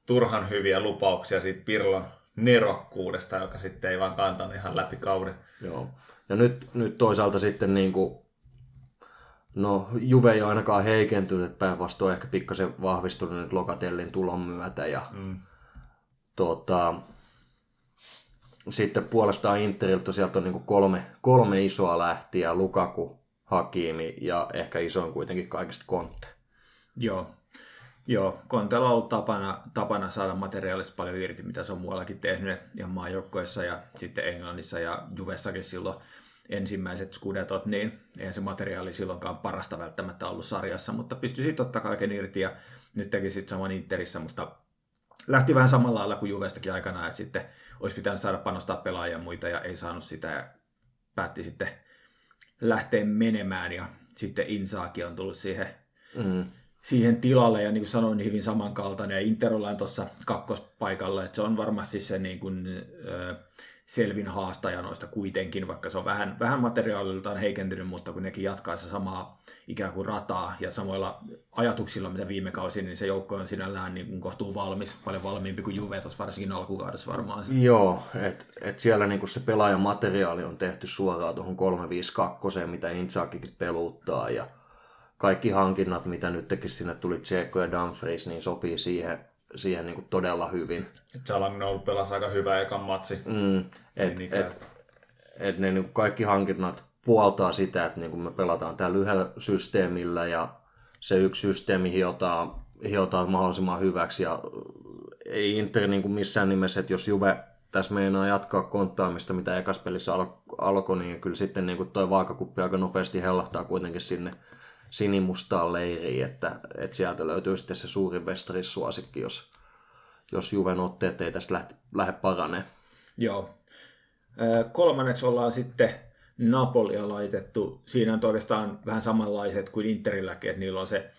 turhan hyviä lupauksia siitä Pirlon nerokkuudesta, joka sitten ei vaan kantanut ihan läpi kauden. Joo. Ja nyt, nyt toisaalta sitten niin kuin, no Juve ei ole ainakaan heikentynyt, päinvastoin ehkä pikkasen vahvistunut nyt Lokatellin tulon myötä. Ja, Mm. Tota, sitten puolestaan Interiltä sieltä on niin kolme, kolme isoa lähtiä, Lukaku, Hakimi ja ehkä isoin kuitenkin kaikista Conte. Joo. Joo, Kontella on ollut tapana, tapana saada materiaalista paljon irti, mitä se on muuallakin tehnyt ihan maajoukkoissa ja sitten Englannissa ja Juvessakin silloin ensimmäiset skudetot, niin eihän se materiaali silloinkaan parasta välttämättä ollut sarjassa, mutta pystyi siitä ottaa kaiken irti ja nyt teki sitten saman Interissä, mutta lähti vähän samalla lailla kuin Juvestakin aikanaan, että sitten olisi pitänyt saada panostaa pelaajia ja muita ja ei saanut sitä ja päätti sitten lähteä menemään ja sitten Insaaki on tullut siihen, Mm. siihen tilalle, ja niin kuin sanoin, niin hyvin samankaltainen, ja Inter ollaan tuossa kakkospaikalla, että se on varmasti se niin kuin, ö, selvin haastaja noista kuitenkin, vaikka se on vähän, vähän materiaaliltaan heikentynyt, mutta kun nekin jatkaa se samaa ikään kuin rataa ja samoilla ajatuksilla, mitä viime kausi, niin se joukko on sinällään niin kuin kohtuu valmis, paljon valmiimpi kuin Juve tuossa varsinkin alkukaudessa varmaan. Joo, että et siellä niinku se pelaajamateriaali on tehty suoraan tuohon 352, mitä Inzaghikin peluttaa ja kaikki hankinnat, mitä nyt tekisi sinne tuli Tseko ja Dumfries, niin sopii siihen, siihen niinku todella hyvin. Jalagno pelasi aika hyvä ekan matsi. Mm, et, Niin et, et ne niinku kaikki hankinnat puoltaa sitä, että niinku me pelataan täällä yhdellä systeemillä ja se yksi systeemi hiotaan, hiotaan mahdollisimman hyväksi ja ei Inter niinku missään nimessä, että jos Juve tässä meinaa jatkaa konttaamista, mitä ekas pelissä al- alkoi, niin kyllä sitten niinku toi vaakakuppi aika nopeasti hellahtaa kuitenkin sinne sinimustaan leiriin, että, että sieltä löytyy sitten se suurin mestarissuosikki, jos, jos Juven otteet ei tästä lähde, lähde paranee. Joo. Kolmanneksi ollaan sitten Napolia laitettu. Siinä on oikeastaan vähän samanlaiset kuin Interilläkin, että niillä on se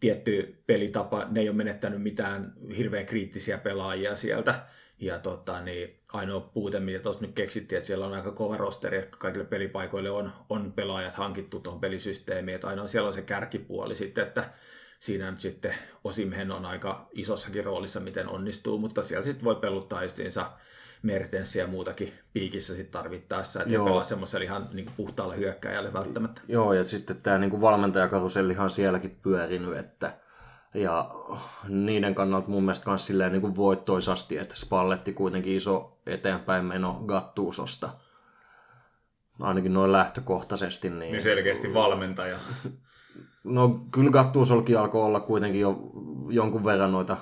tietty pelitapa. Ne ei ole menettänyt mitään hirveän kriittisiä pelaajia sieltä. Ja tota, niin ainoa puute, mitä tuossa nyt keksittiin, että siellä on aika kova rosteri, ja kaikille pelipaikoille on, on pelaajat hankittu tuohon pelisysteemiin. Että ainoa siellä on se kärkipuoli sitten, että siinä nyt sitten Osimhen on aika isossakin roolissa, miten onnistuu, mutta siellä sitten voi peluttaa justiinsa Mertensiä ja muutakin piikissä sitten tarvittaessa, että pelaa semmoiselle ihan niin puhtaalle hyökkääjälle välttämättä. Joo, ja sitten tämä valmentajakarusellihan on sielläkin pyörinyt, että ja niiden kannalta mun mielestä myös silleen niinku voittoisasti, että Spalletti kuitenkin iso eteenpäin meno Gattuusosta. Ainakin noin lähtökohtaisesti. Niin, Niin selkeästi valmentaja. No kyllä Gattuusolkin alkoi olla kuitenkin jo jonkun verran noita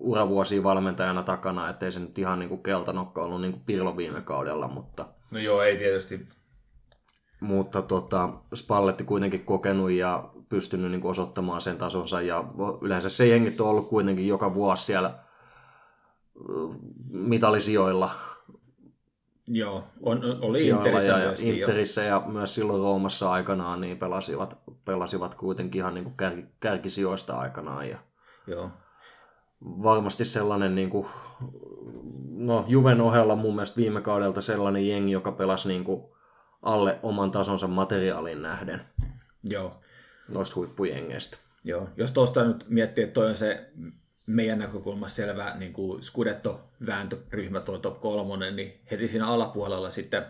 uravuosia valmentajana takana, ettei se nyt ihan niinku keltanokka ollut niinku Pirlo viime kaudella, mutta No joo, ei tietysti. mutta tota, Spalletti kuitenkin kokenut ja pystynyt niin osoittamaan sen tasonsa ja yleensä se jengit on ollut kuitenkin joka vuosi siellä mitalisijoilla Joo, on, oli Interissä ja. Interissä ja myös silloin Roomassa aikanaan niin pelasivat, pelasivat kuitenkin ihan niin kuin kär, kärkisijoista aikanaan ja Joo. varmasti sellainen, niin kuin, no Juven ohella mun mielestä viime kaudelta sellainen jengi, joka pelasi niin kuin alle oman tasonsa materiaalin nähden Joo. Noista huippujengeistä. Joo, jos tuosta nyt miettii, että toi on se meidän näkökulmassa selvä niin kuin Scudetto-vääntöryhmä, tuo top kolmonen, niin heti siinä alapuolella sitten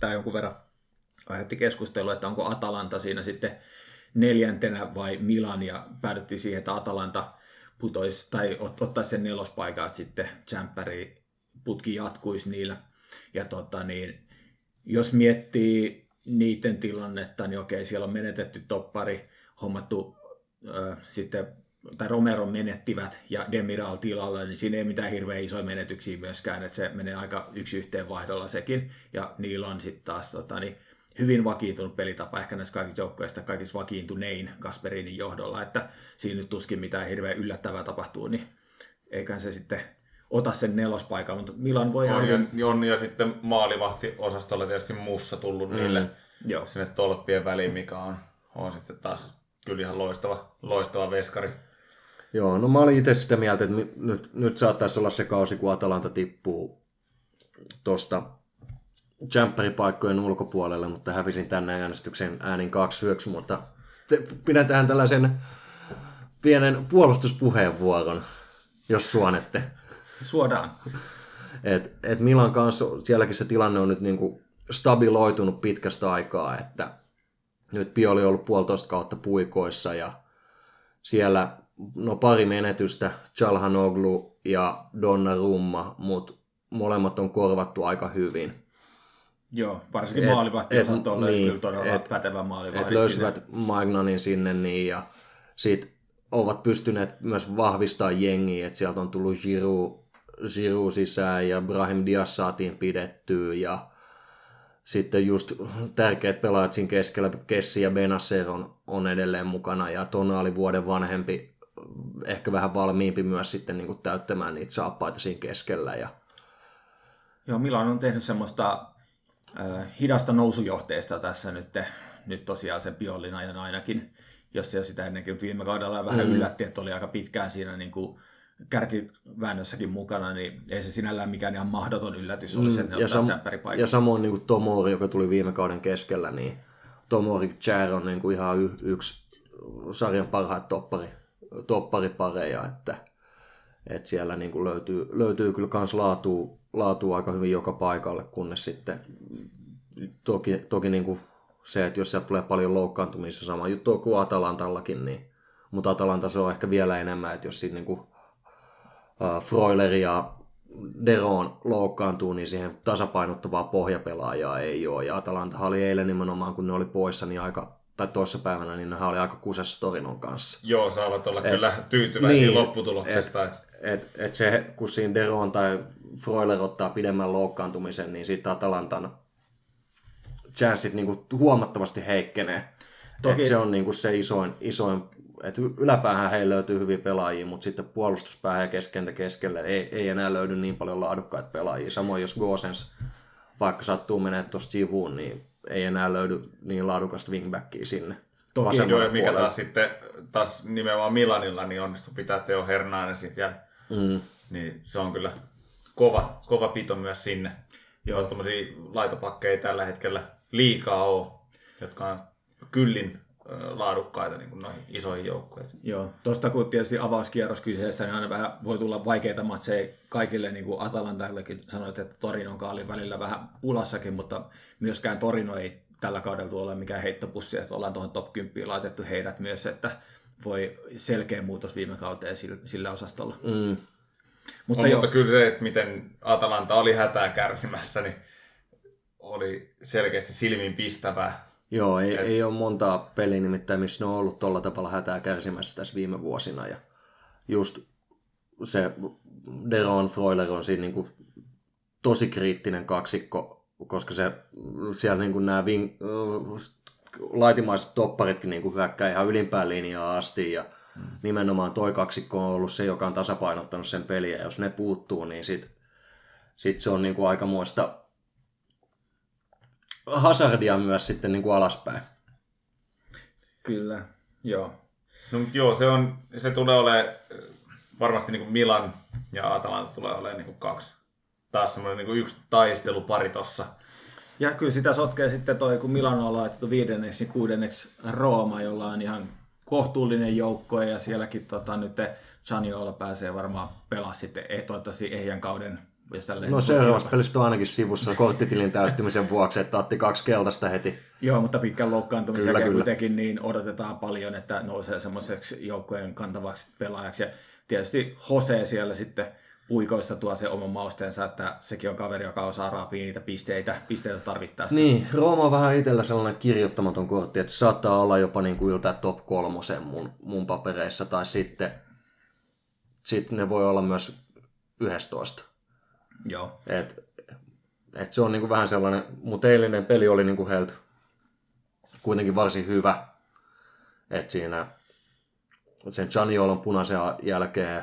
tämä jonkun verran aiheutti keskustelua, että onko Atalanta siinä sitten neljäntenä vai Milan, ja päädyttiin siihen, että Atalanta putoisi, tai ot, ottaisi sen nelospaikan, että sitten Champions putki jatkuisi niillä. Ja tota, niin, jos miettii niiden tilannetta, niin okei, siellä on menetetty toppari, hommattu ö, sitten, tai Romero menettivät ja Demiral tilalla, niin siinä ei mitään hirveän isoja menetyksiä myöskään, että se menee aika yksi yhteen vaihdolla sekin, ja niillä on sitten taas tota, niin, hyvin vakiintunut pelitapa, ehkä näissä kaikissa joukkueista kaikissa vakiintunein Gasperinin johdolla, että siinä nyt tuskin mitään hirveän yllättävää tapahtuu, niin eiköhän se sitten ota sen nelospaikan, mutta Milan voi On, ja, on, ja sitten maalivahti-osastolla tietysti mussa tullut mm. niille Joo. sinne tolppien väliin, mikä on, on sitten taas kyllä ihan loistava, loistava veskari. Joo, no mä olin itse sitä mieltä, että nyt, nyt, saattaisi olla se kausi, kun Atalanta tippuu tuosta paikkojen ulkopuolelle, mutta hävisin tänne äänestyksen äänin 2-1, mutta tähän tällaisen pienen puolustuspuheenvuoron, jos suonette. Suodaan. Et, et Milan kanssa, sielläkin se tilanne on nyt niinku stabiloitunut pitkästä aikaa, että nyt Pioli on ollut puolitoista kautta puikoissa ja siellä no pari menetystä, Chalhanoglu ja Donnarumma, mutta molemmat on korvattu aika hyvin. Joo, varsinkin Et- maalivahtiosasto et- löysi niin, kyllä todella et- pätevä Et maalivahti. löysivät Magnanin sinne niin ja sit ovat pystyneet myös vahvistamaan jengiä, että sieltä on tullut Giroud, Giroud sisään ja Brahim Diaz saatiin pidettyä ja sitten just tärkeät pelaajat siinä keskellä, Kessi ja Benacer on, on edelleen mukana ja Tona oli vuoden vanhempi, ehkä vähän valmiimpi myös sitten niin kuin täyttämään niitä saappaita siinä keskellä ja Joo, Milan on tehnyt semmoista äh, hidasta nousujohteesta tässä nyt nyt tosiaan sen Piolin ajan ainakin, jos se sitä ennenkin viime kaudella vähän mm. yllätti, että oli aika pitkään siinä niin kuin kärkiväännössäkin mukana, niin ei se sinällään mikään ihan mahdoton yllätys mm, olisi, että ja, sam- ja samoin niin kuin Tomori, joka tuli viime kauden keskellä, niin Tomori Chär on niin kuin ihan y- yksi sarjan parhaat toppari, topparipareja, että, että siellä niin kuin löytyy, löytyy kyllä myös laatua, laatua aika hyvin joka paikalle, kunnes sitten toki, toki niin kuin se, että jos sieltä tulee paljon loukkaantumisia, sama juttu kuin Atalantallakin, niin, mutta Atalanta se on ehkä vielä enemmän, että jos siinä niin kuin, uh, Freuler ja Deron loukkaantuu, niin siihen tasapainottavaa pohjapelaajaa ei ole. Ja Atalanta oli eilen nimenomaan, kun ne oli poissa, niin aika, tai toissa päivänä, niin ne oli aika kusessa Torinon kanssa. Joo, saavat olla et, kyllä tyytyväisiä niin, lopputuloksesta. Et, et, et se, kun siinä Deron tai Freuler ottaa pidemmän loukkaantumisen, niin sitten Atalantan chanssit niinku huomattavasti heikkenee. Toki... Et se on niinku se isoin, isoin että yläpäähän heillä löytyy hyviä pelaajia, mutta sitten puolustuspäähän ja keskentä keskelle ei, ei enää löydy niin paljon laadukkaita pelaajia. Samoin jos Gosens vaikka sattuu menemään tuosta sivuun, niin ei enää löydy niin laadukasta wingbackia sinne. Toki joo, mikä taas sitten taas nimenomaan Milanilla niin onnistui pitää Teo Hernandezin ja mm. niin se on kyllä kova, kova pito myös sinne. Joo, tuommoisia laitopakkeja tällä hetkellä liikaa ole, jotka on kyllin laadukkaita niin kuin noihin isoihin joukkoihin. Joo, tuosta kun tietysti avauskierros kyseessä, niin aina vähän voi tulla vaikeita matseja kaikille, niin kuin Atalantallekin sanoit, että Torinon oli välillä vähän pulassakin, mutta myöskään Torino ei tällä kaudella ole mikään heittopussi, että ollaan tuohon top 10 laitettu heidät myös, että voi selkeä muutos viime kauteen sillä, osastolla. Mm. Mutta, no, mutta kyllä se, että miten Atalanta oli hätää kärsimässä, niin oli selkeästi silmiin pistävää. Joo, ei, Et... ei ole montaa peliä nimittäin, missä ne on ollut tuolla tavalla hätää kärsimässä tässä viime vuosina. Ja just se Deron Freuler on siinä niin kuin tosi kriittinen kaksikko, koska se, siellä niin kuin nämä ving, laitimaiset topparitkin niin kuin hyökkää ihan ylimpään linjaan asti ja hmm. nimenomaan toi kaksikko on ollut se, joka on tasapainottanut sen peliä ja jos ne puuttuu, niin sit, sit se on niin kuin aikamoista hazardia myös sitten niin kuin alaspäin. Kyllä, joo. No, mutta joo, se, on, se tulee olemaan varmasti niin kuin Milan ja Atalanta tulee olemaan niin kuin kaksi. Taas semmoinen niin kuin yksi taistelupari tossa. Ja kyllä sitä sotkee sitten toi, kun Milan on laitettu viidenneksi, niin kuudenneksi Rooma, jolla on ihan kohtuullinen joukko ja sielläkin tota, nyt Saniola pääsee varmaan pelaa sitten eh, toivottavasti ehjän kauden jos no seuraavassa pelissä on ainakin sivussa korttitilin täyttymisen vuoksi, että otti kaksi keltaista heti. Joo, mutta pitkän loukkaantumisen kyllä, kyllä. kuitenkin niin odotetaan paljon, että nousee semmoiseksi joukkojen kantavaksi pelaajaksi. Ja tietysti Jose siellä sitten puikoissa tuo se oma mausteensa, että sekin on kaveri, joka osaa raapia niitä pisteitä, pisteitä tarvittaessa. Niin, Rooma on vähän itsellä sellainen kirjoittamaton kortti, että saattaa olla jopa niin kuin yltää top kolmosen mun, mun papereissa, tai sitten, sitten ne voi olla myös 11. Joo. Et, et se on niinku vähän sellainen, mutta eilinen peli oli niinku heiltä kuitenkin varsin hyvä. Et siinä sen Chaniolon punaisen jälkeen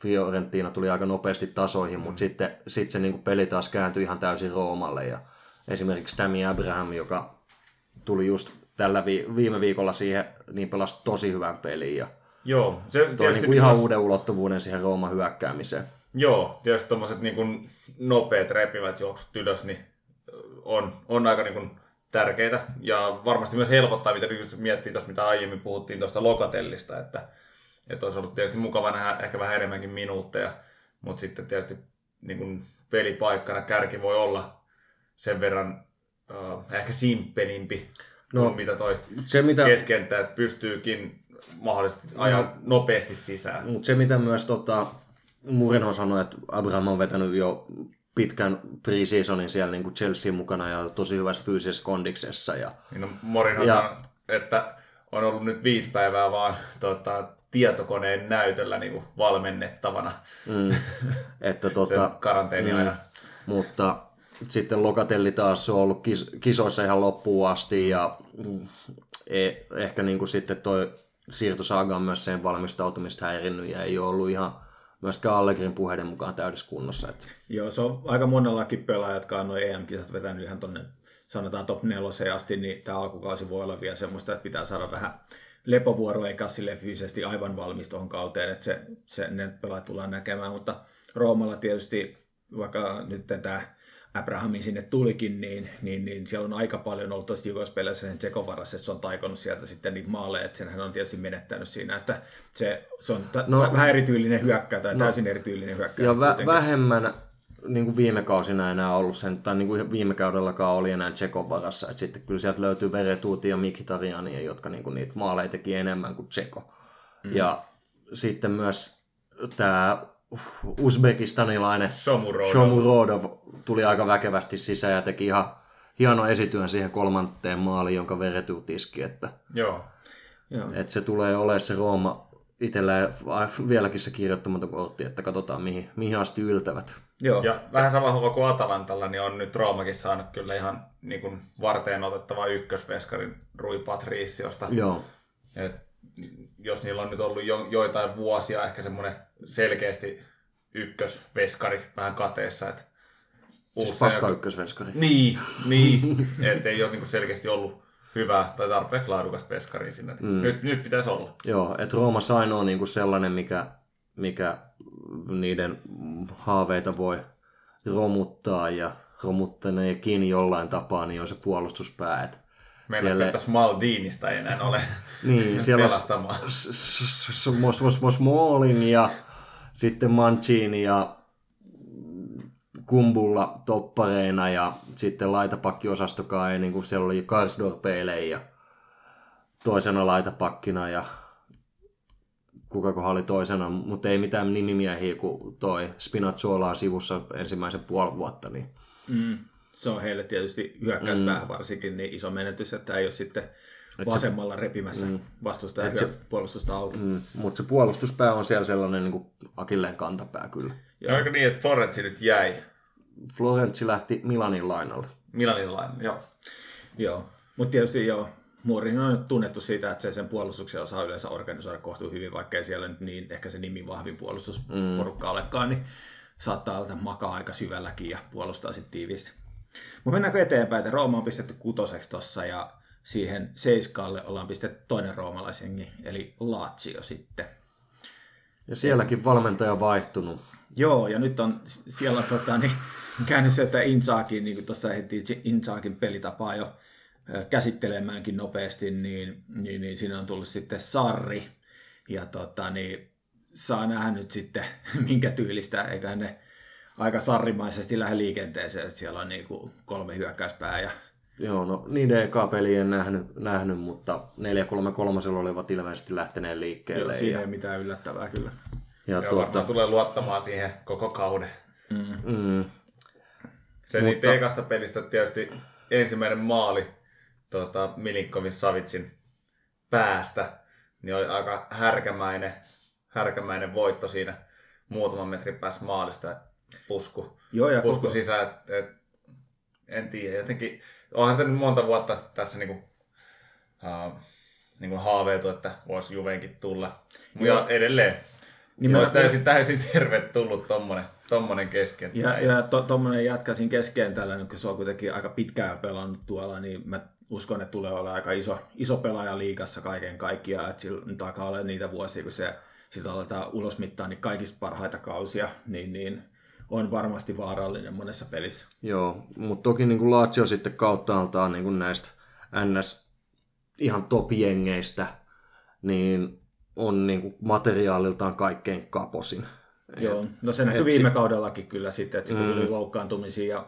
Fiorentina tuli aika nopeasti tasoihin, mm. mutta sitten sit se niinku peli taas kääntyi ihan täysin Roomalle. Ja esimerkiksi Tammy Abraham, joka tuli just tällä vi- viime viikolla siihen, niin pelasi tosi hyvän pelin. Ja Joo, se toi niinku ihan uuden ulottuvuuden siihen Rooman hyökkäämiseen. Joo, tietysti tuommoiset niin nopeat repivät juoksut ylös, niin on, on aika niin kuin tärkeitä ja varmasti myös helpottaa, mitä miettii tuosta, mitä aiemmin puhuttiin tuosta lokatellista, että, että olisi ollut tietysti mukava nähdä ehkä vähän enemmänkin minuutteja, mutta sitten tietysti niin kuin pelipaikkana kärki voi olla sen verran uh, ehkä simppelimpi no, kuin mitä toi se, mitä... keskentää, että pystyykin mahdollisesti ajaa no, nopeasti sisään. Mutta se, mitä myös tota, Murinho sanoi, että Abraham on vetänyt jo pitkän pre-seasonin siellä niin kuin Chelsea mukana ja tosi hyvässä fyysisessä kondiksessa. Ja, niin no, Morinho ja, sanoi, että on ollut nyt viisi päivää vaan tota, tietokoneen näytöllä niin kuin valmennettavana. Mm, että tota, karanteeni mm, Mutta sitten Lokatelli taas on ollut kis, kisoissa ihan loppuun asti ja mm, e, ehkä niin kuin sitten toi siirtosaaga on myös sen valmistautumista häirinnyt ja ei ole ollut ihan myöskään Allegrin puheiden mukaan täydessä kunnossa. Että... Joo, se on aika monellakin pelaaja, jotka on noin EM-kisat vetänyt ihan tonne sanotaan top 4 asti, niin tämä alkukausi voi olla vielä semmoista, että pitää saada vähän lepovuoro eikä sille fyysisesti aivan valmis tuohon kauteen, että se, se, ne pelaajat tullaan näkemään, mutta Roomalla tietysti, vaikka nyt tämä Abrahamin sinne tulikin, niin, niin, niin siellä on aika paljon ollut tuossa Jugospeleissä sen Tsekon varassa, että se on taikonut sieltä sitten niitä maaleja, että senhän on tietysti menettänyt siinä, että se, se on t- no, vähän erityylinen hyökkää tai no, täysin erityylinen hyökkää. Ja vä- vähemmän niin kuin viime kausina enää ollut sen, tai niin kuin viime kaudellakaan oli enää Tsekon varassa, että sitten kyllä sieltä löytyy Veretuuti ja Mikitariania, jotka niin kuin niitä maaleja teki enemmän kuin Tseko. Mm. Ja sitten myös tämä uzbekistanilainen Shomurodov. Shomurodov tuli aika väkevästi sisään ja teki ihan hieno esityön siihen kolmanteen maaliin, jonka Veretu tiski, että, Joo. Joo. että se tulee olemaan se Rooma itsellä vieläkin se kirjoittamaton kortti, että katsotaan mihin, mihin asti yltävät. Joo. Ja vähän sama homma kuin Atalantalla, niin on nyt Roomakin saanut kyllä ihan niin kuin varteen otettava ykkösveskarin Rui Patriciosta. Joo. Et jos niillä on nyt ollut jo, joitain vuosia ehkä semmoinen selkeästi ykkösveskari vähän kateessa. Et Siis paska ykkösveskari. Niin, niin. että ei ole niinku selkeästi ollut hyvää tai tarpeeksi laadukasta veskaria sinne. Mm. Nyt, nyt pitäisi olla. Joo, että Rooma ainoa niinku sellainen, mikä, mikä niiden haaveita voi romuttaa ja romuttaneekin jollain tapaa, niin on se puolustuspää. Et Meillä Siellä- siellä... Maldinista ei enää ole Niin, siellä pelastamaan. Smalling ja sitten Mancini ja Kumbulla toppareina ja sitten laitapakkiosastokaan ei, niin kuin siellä oli Karsdorp eilen ja toisena laitapakkina ja kukakohan oli toisena, mutta ei mitään nimimiehiä kuin toi Spinazzola on sivussa ensimmäisen puoli vuotta, niin Mm. Se on heille tietysti hyökkäyspäähän varsinkin niin iso menetys, että ei ole sitten vasemmalla repimässä vastustajan Et se- puolustusta auki. mm, mutta se puolustuspää on siellä sellainen niin kuin akilleen kantapää kyllä. Ja oliko niin, että Florenzi nyt jäi Florentsi lähti Milanin lainalle. Milanin lain? Joo. Joo, mutta tietysti joo, Muurin on nyt tunnettu siitä, että se sen puolustuksen osaa yleensä organisoida kohtuu hyvin, vaikka ei siellä nyt niin ehkä se nimi vahvin puolustusporukka olekaan, niin saattaa olla makaa aika syvälläkin ja puolustaa sitten tiiviisti. Mutta mennäänkö eteenpäin, että Rooma on pistetty kutoseksi tossa ja siihen seiskaalle ollaan pistetty toinen roomalaisjengi, eli Lazio sitten. Ja sielläkin valmentaja vaihtunut. Joo, ja nyt on siellä tota, niin, käynyt se, että Inzaakin, niin kuin tuossa ehti Inzaakin pelitapaa jo käsittelemäänkin nopeasti, niin, niin, niin siinä on tullut sitten Sarri, ja tota, niin, saa nähdä nyt sitten, minkä tyylistä, eiköhän ne aika sarrimaisesti lähde liikenteeseen, että siellä on niin kuin kolme hyökkäyspää ja Joo, no niiden eka peli en nähnyt, nähnyt mutta 4-3-3 olivat ilmeisesti lähteneet liikkeelle. siinä ei ja, mitään yllättävää kyllä. ja Joo, tuota, varmaan tulee luottamaan siihen koko kauden. mm, Se Mutta... niin ekasta pelistä tietysti ensimmäinen maali tuota, Milinkovin Savitsin päästä, niin oli aika härkämäinen, härkämäinen voitto siinä muutaman metrin päässä maalista pusku, Joo, ja pusku koko, sisään. Et, et, en tiedä, jotenkin onhan sitä nyt monta vuotta tässä niinku, uh, niinku haaveiltu, että voisi Juvenkin tulla. Ja edelleen. Niin Niin olisi täysin, täysin tervetullut tommonen, tommonen kesken. Ja, ja to, tuommoinen jatkaisin kesken tällä, nyt kun se on kuitenkin aika pitkään pelannut tuolla, niin mä uskon, että tulee olla aika iso, iso pelaaja liigassa kaiken kaikkiaan. Että sillä nyt alkaa olla niitä vuosia, kun se sitä aletaan ulosmittaa, niin kaikista parhaita kausia, niin, niin on varmasti vaarallinen monessa pelissä. joo, mutta toki niin Lazio sitten kauttaaltaan niin kuin näistä NS ihan top-jengeistä, niin on niin kuin materiaaliltaan kaikkein kaposin. Joo, no se näkyy viime kaudellakin kyllä sitten, että kun tuli loukkaantumisia ja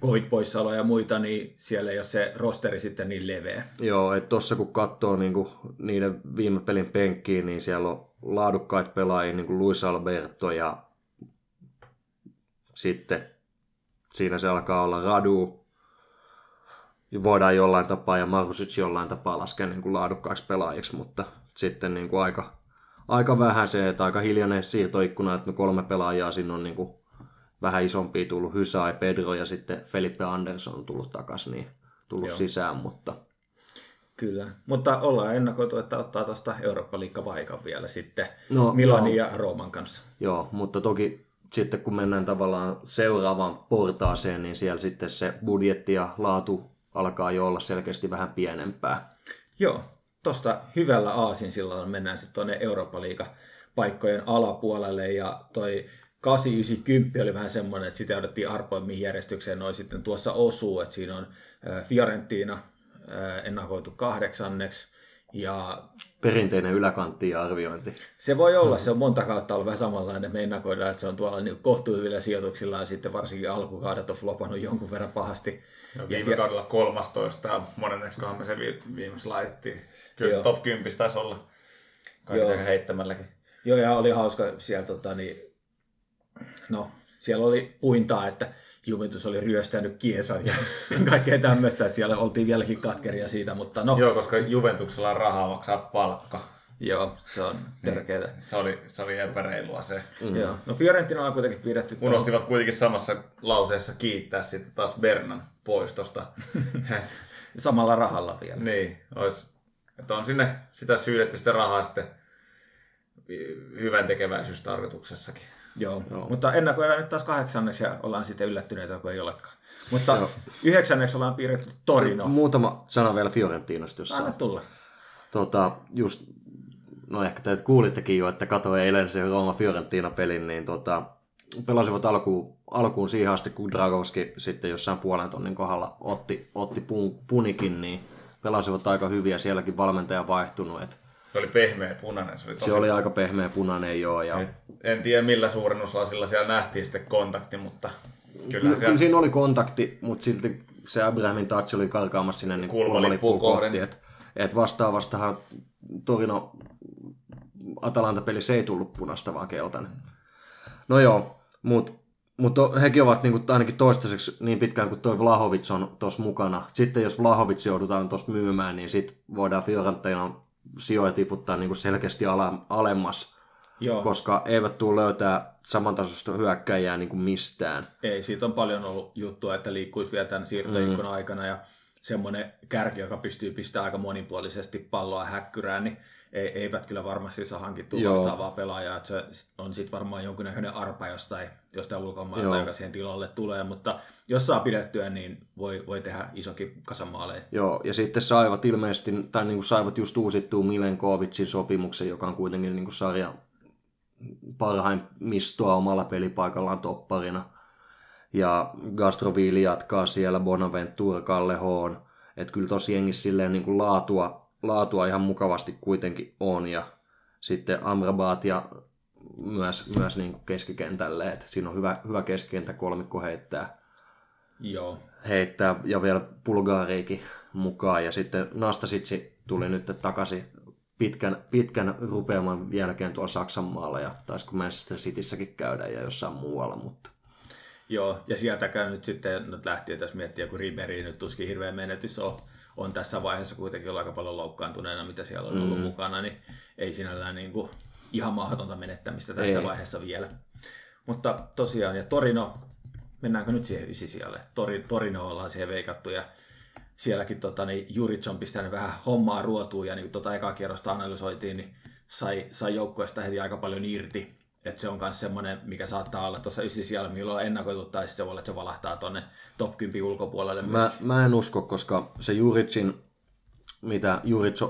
covid-poissaoloja ja muita, niin siellä ei ole se rosteri sitten niin leveä. Joo, että tuossa kun katsoo niinku niiden viime pelin penkkiin, niin siellä on laadukkaita pelaajia, niin kuin Luis Alberto ja sitten siinä se alkaa olla Radu. Voidaan jollain tapaa ja Marusic jollain tapaa laskea niin kuin laadukkaaksi pelaajiksi, mutta sitten niin kuin aika, aika vähän se, että aika hiljainen siirtoikkuna, että me kolme pelaajaa siinä on niin kuin vähän isompia tullut, Hysai, Pedro ja sitten Felipe Andersson on tullut takaisin, niin tullut Joo. sisään, mutta Kyllä, mutta ollaan ennakoitu, että ottaa tuosta Eurooppa-liikkapaikan vielä sitten No, Milanin joo. ja Rooman kanssa. Joo, mutta toki sitten kun mennään tavallaan seuraavaan portaaseen, niin siellä sitten se budjetti ja laatu alkaa jo olla selkeästi vähän pienempää. Joo, tuosta hyvällä aasin silloin mennään sitten tuonne Eurooppa liiga paikkojen alapuolelle ja toi 890 oli vähän semmoinen, että sitä jouduttiin arpoa, mihin järjestykseen noin sitten tuossa osuu, että siinä on Fiorentina ennakoitu kahdeksanneksi, ja Perinteinen yläkantti ja arviointi. Se voi olla, se on monta kautta ollut vähän samanlainen. Me ennakoidaan, että se on tuolla niin kohtuuhyvillä sijoituksilla ja sitten varsinkin alkukaudet on flopannut jonkun verran pahasti. Ja viime ja kaudella 13 ja monenneksikohan me se viimeksi laitettiin. Kyllä Joo. se top 10 taisi olla kaiken heittämälläkin. Joo, ja oli hauska siellä, tota, niin, no, siellä oli puintaa, että Juventus oli ryöstänyt Kiesan ja kaikkea tämmöistä, että siellä oltiin vieläkin katkeria siitä, mutta no. Joo, koska Juventuksella on rahaa maksaa palkka. Joo, se on tärkeää. Niin, se oli, se oli epäreilua se. Mm. Joo. No Fiorentina on kuitenkin pidetty... Unohtivat kuitenkin samassa lauseessa kiittää sitten taas Bernan poistosta. Samalla rahalla vielä. Niin, olisi, että on sinne sitä syydetty sitä rahaa sitten hyvän tekeväisyystarkoituksessakin. Joo, Joo. mutta ennakoidaan nyt taas kahdeksanneksi ja ollaan sitten yllättyneitä, kun ei olekaan. Mutta Joo. yhdeksänneksi ollaan piirretty Torino. Muutama sana vielä Fiorentinasta, jos Anna tulla. Tota, just, no ehkä te kuulittekin jo, että katsoin eilen se Rooma Fiorentina-pelin, niin tota, pelasivat alkuun, alkuun siihen asti, kun Dragowski sitten jossain puolen tonnin kohdalla otti, otti pun, punikin, niin pelasivat aika hyviä, sielläkin valmentaja vaihtunut, että se oli pehmeä punainen. Se oli, tosi... se oli aika pehmeä punainen, joo. Ja... Et, en tiedä millä suurennuslasilla siellä nähtiin sitten kontakti, mutta kyllä, kyllä siellä... siinä oli kontakti, mutta silti se Abrahamin touch oli karkaamassa sinne niin kulmalippuun kohti. Että et vastaavastahan Torino Atalanta-peli se ei tullut punasta, vaan keltainen. No joo, mutta mutta hekin ovat niin kuin, ainakin toistaiseksi niin pitkään kuin toi Vlahovic on tuossa mukana. Sitten jos Vlahovic joudutaan tuossa myymään, niin sitten voidaan Fiorentina sijoja tiputtaa niin kuin selkeästi alemmas, Joo. koska eivät tule löytää samantasoista hyökkäjää niin kuin mistään. Ei, siitä on paljon ollut juttua, että liikkuisi vielä tämän siirtoikkunan mm. aikana ja semmoinen kärki, joka pystyy pistämään aika monipuolisesti palloa häkkyrään, niin eivät kyllä varmasti saa hankittua Joo. vastaavaa pelaajaa. Että se on sitten varmaan jonkunnäköinen arpa jostain, jostain ulkomailta, joka siihen tilalle tulee, mutta jos saa pidettyä, niin voi, voi tehdä isokin kasamaaleja. Joo, ja sitten saivat ilmeisesti, tai niin kuin saivat just uusittua Milenkovicin sopimuksen, joka on kuitenkin niin kuin sarja parhain mistoa omalla pelipaikallaan topparina. Ja Gastroviili jatkaa siellä, Bonaventura, Kalle Hoon. Että kyllä tosi jengissä silleen niin kuin laatua laatua ihan mukavasti kuitenkin on ja sitten Amrabat ja myös, myös niin kuin keskikentälle, että siinä on hyvä, hyvä keskikentä kolmikko heittää. Joo. heittää ja vielä Bulgaariikin mukaan ja sitten Nastasitsi tuli nyt takaisin pitkän, pitkän rupeaman jälkeen tuolla Saksan maalla ja taisiko Manchester Cityssäkin käydä ja jossain muualla, mutta Joo, ja sieltäkään nyt sitten nyt lähtien tässä miettiä, kun Riberi nyt tuskin hirveä menetys on on tässä vaiheessa kuitenkin ollut aika paljon loukkaantuneena, mitä siellä on ollut mm. mukana, niin ei sinällään niin kuin ihan mahdotonta menettämistä tässä ei. vaiheessa vielä. Mutta tosiaan, ja Torino, mennäänkö nyt siihen ysisijalle? Tori, Torino ollaan siihen veikattu ja sielläkin tota, niin Juric on pistänyt vähän hommaa ruotuun ja niin tota ekaa kierrosta analysoitiin, niin sai, sai joukkueesta heti aika paljon irti. Että se on myös semmoinen, mikä saattaa olla tuossa ysi siellä, milloin on ennakoitu, tai sitten se voi olla, että se valahtaa tuonne top 10 ulkopuolelle. Mä, mä en usko, koska se Juricin, mitä Juric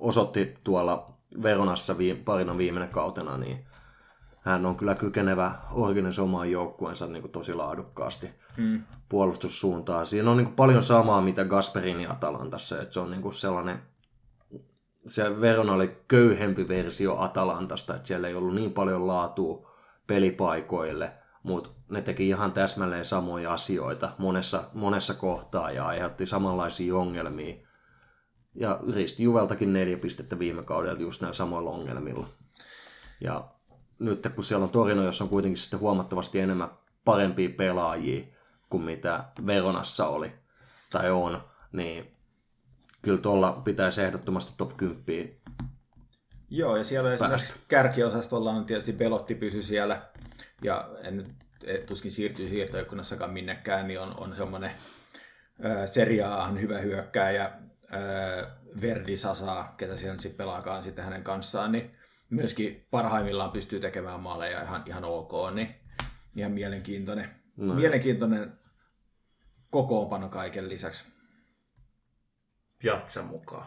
osoitti tuolla Veronassa viime, parina viimeinen kautena, niin hän on kyllä kykenevä organisoimaan joukkueensa niin kuin tosi laadukkaasti hmm. puolustussuuntaan. Siinä on niin kuin paljon samaa, mitä Gasperini Atalantassa, että se on niin kuin sellainen se Verona oli köyhempi versio Atalantasta, että siellä ei ollut niin paljon laatua pelipaikoille, mutta ne teki ihan täsmälleen samoja asioita monessa, monessa kohtaa ja aiheutti samanlaisia ongelmia. Ja risti Juveltakin neljä pistettä viime kaudella just näillä samoilla ongelmilla. Ja nyt kun siellä on Torino, jossa on kuitenkin sitten huomattavasti enemmän parempia pelaajia kuin mitä Veronassa oli tai on, niin kyllä tuolla pitäisi ehdottomasti top 10 Joo, ja siellä esimerkiksi kärkiosastolla on tietysti Belotti pysy siellä, ja en nyt tuskin siirtyy siirtoikkunassakaan minnekään, niin on, on semmoinen seriaan hyvä hyökkääjä, ää, Verdi Sasa, ketä siellä sitten pelaakaan sitten hänen kanssaan, niin myöskin parhaimmillaan pystyy tekemään maaleja ihan, ihan ok, niin ihan mielenkiintoinen. No mielenkiintoinen kokoonpano kaiken lisäksi. Piazza mukaan.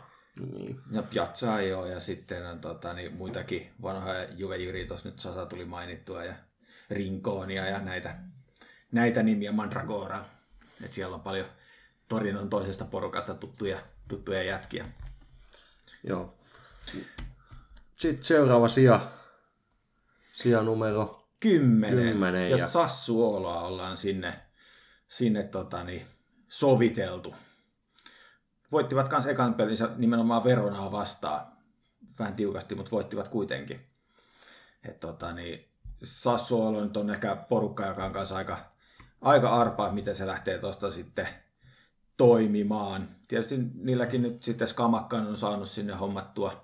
Niin. Ja Piazza ei ole, ja sitten on tota, niin muitakin vanhoja Juve tuossa nyt Sasa tuli mainittua, ja Rinkoonia ja näitä, näitä nimiä, Mandragora. Et siellä on paljon Torinon toisesta porukasta tuttuja, tuttuja jätkiä. Joo. Sitten seuraava sija. Sija numero. Kymmenen. Kymmenen ja, ja- Sassuoloa ollaan sinne, sinne tota, niin, soviteltu. Voittivat kans ekan pelinsä nimenomaan Veronaa vastaan. Vähän tiukasti, mutta voittivat kuitenkin. Et, tota, niin, Sassuolo nyt on ehkä porukka, joka on kanssa aika, aika arpaa, miten se lähtee tuosta sitten toimimaan. Tietysti niilläkin nyt sitten Skamakkan on saanut sinne hommattua Taas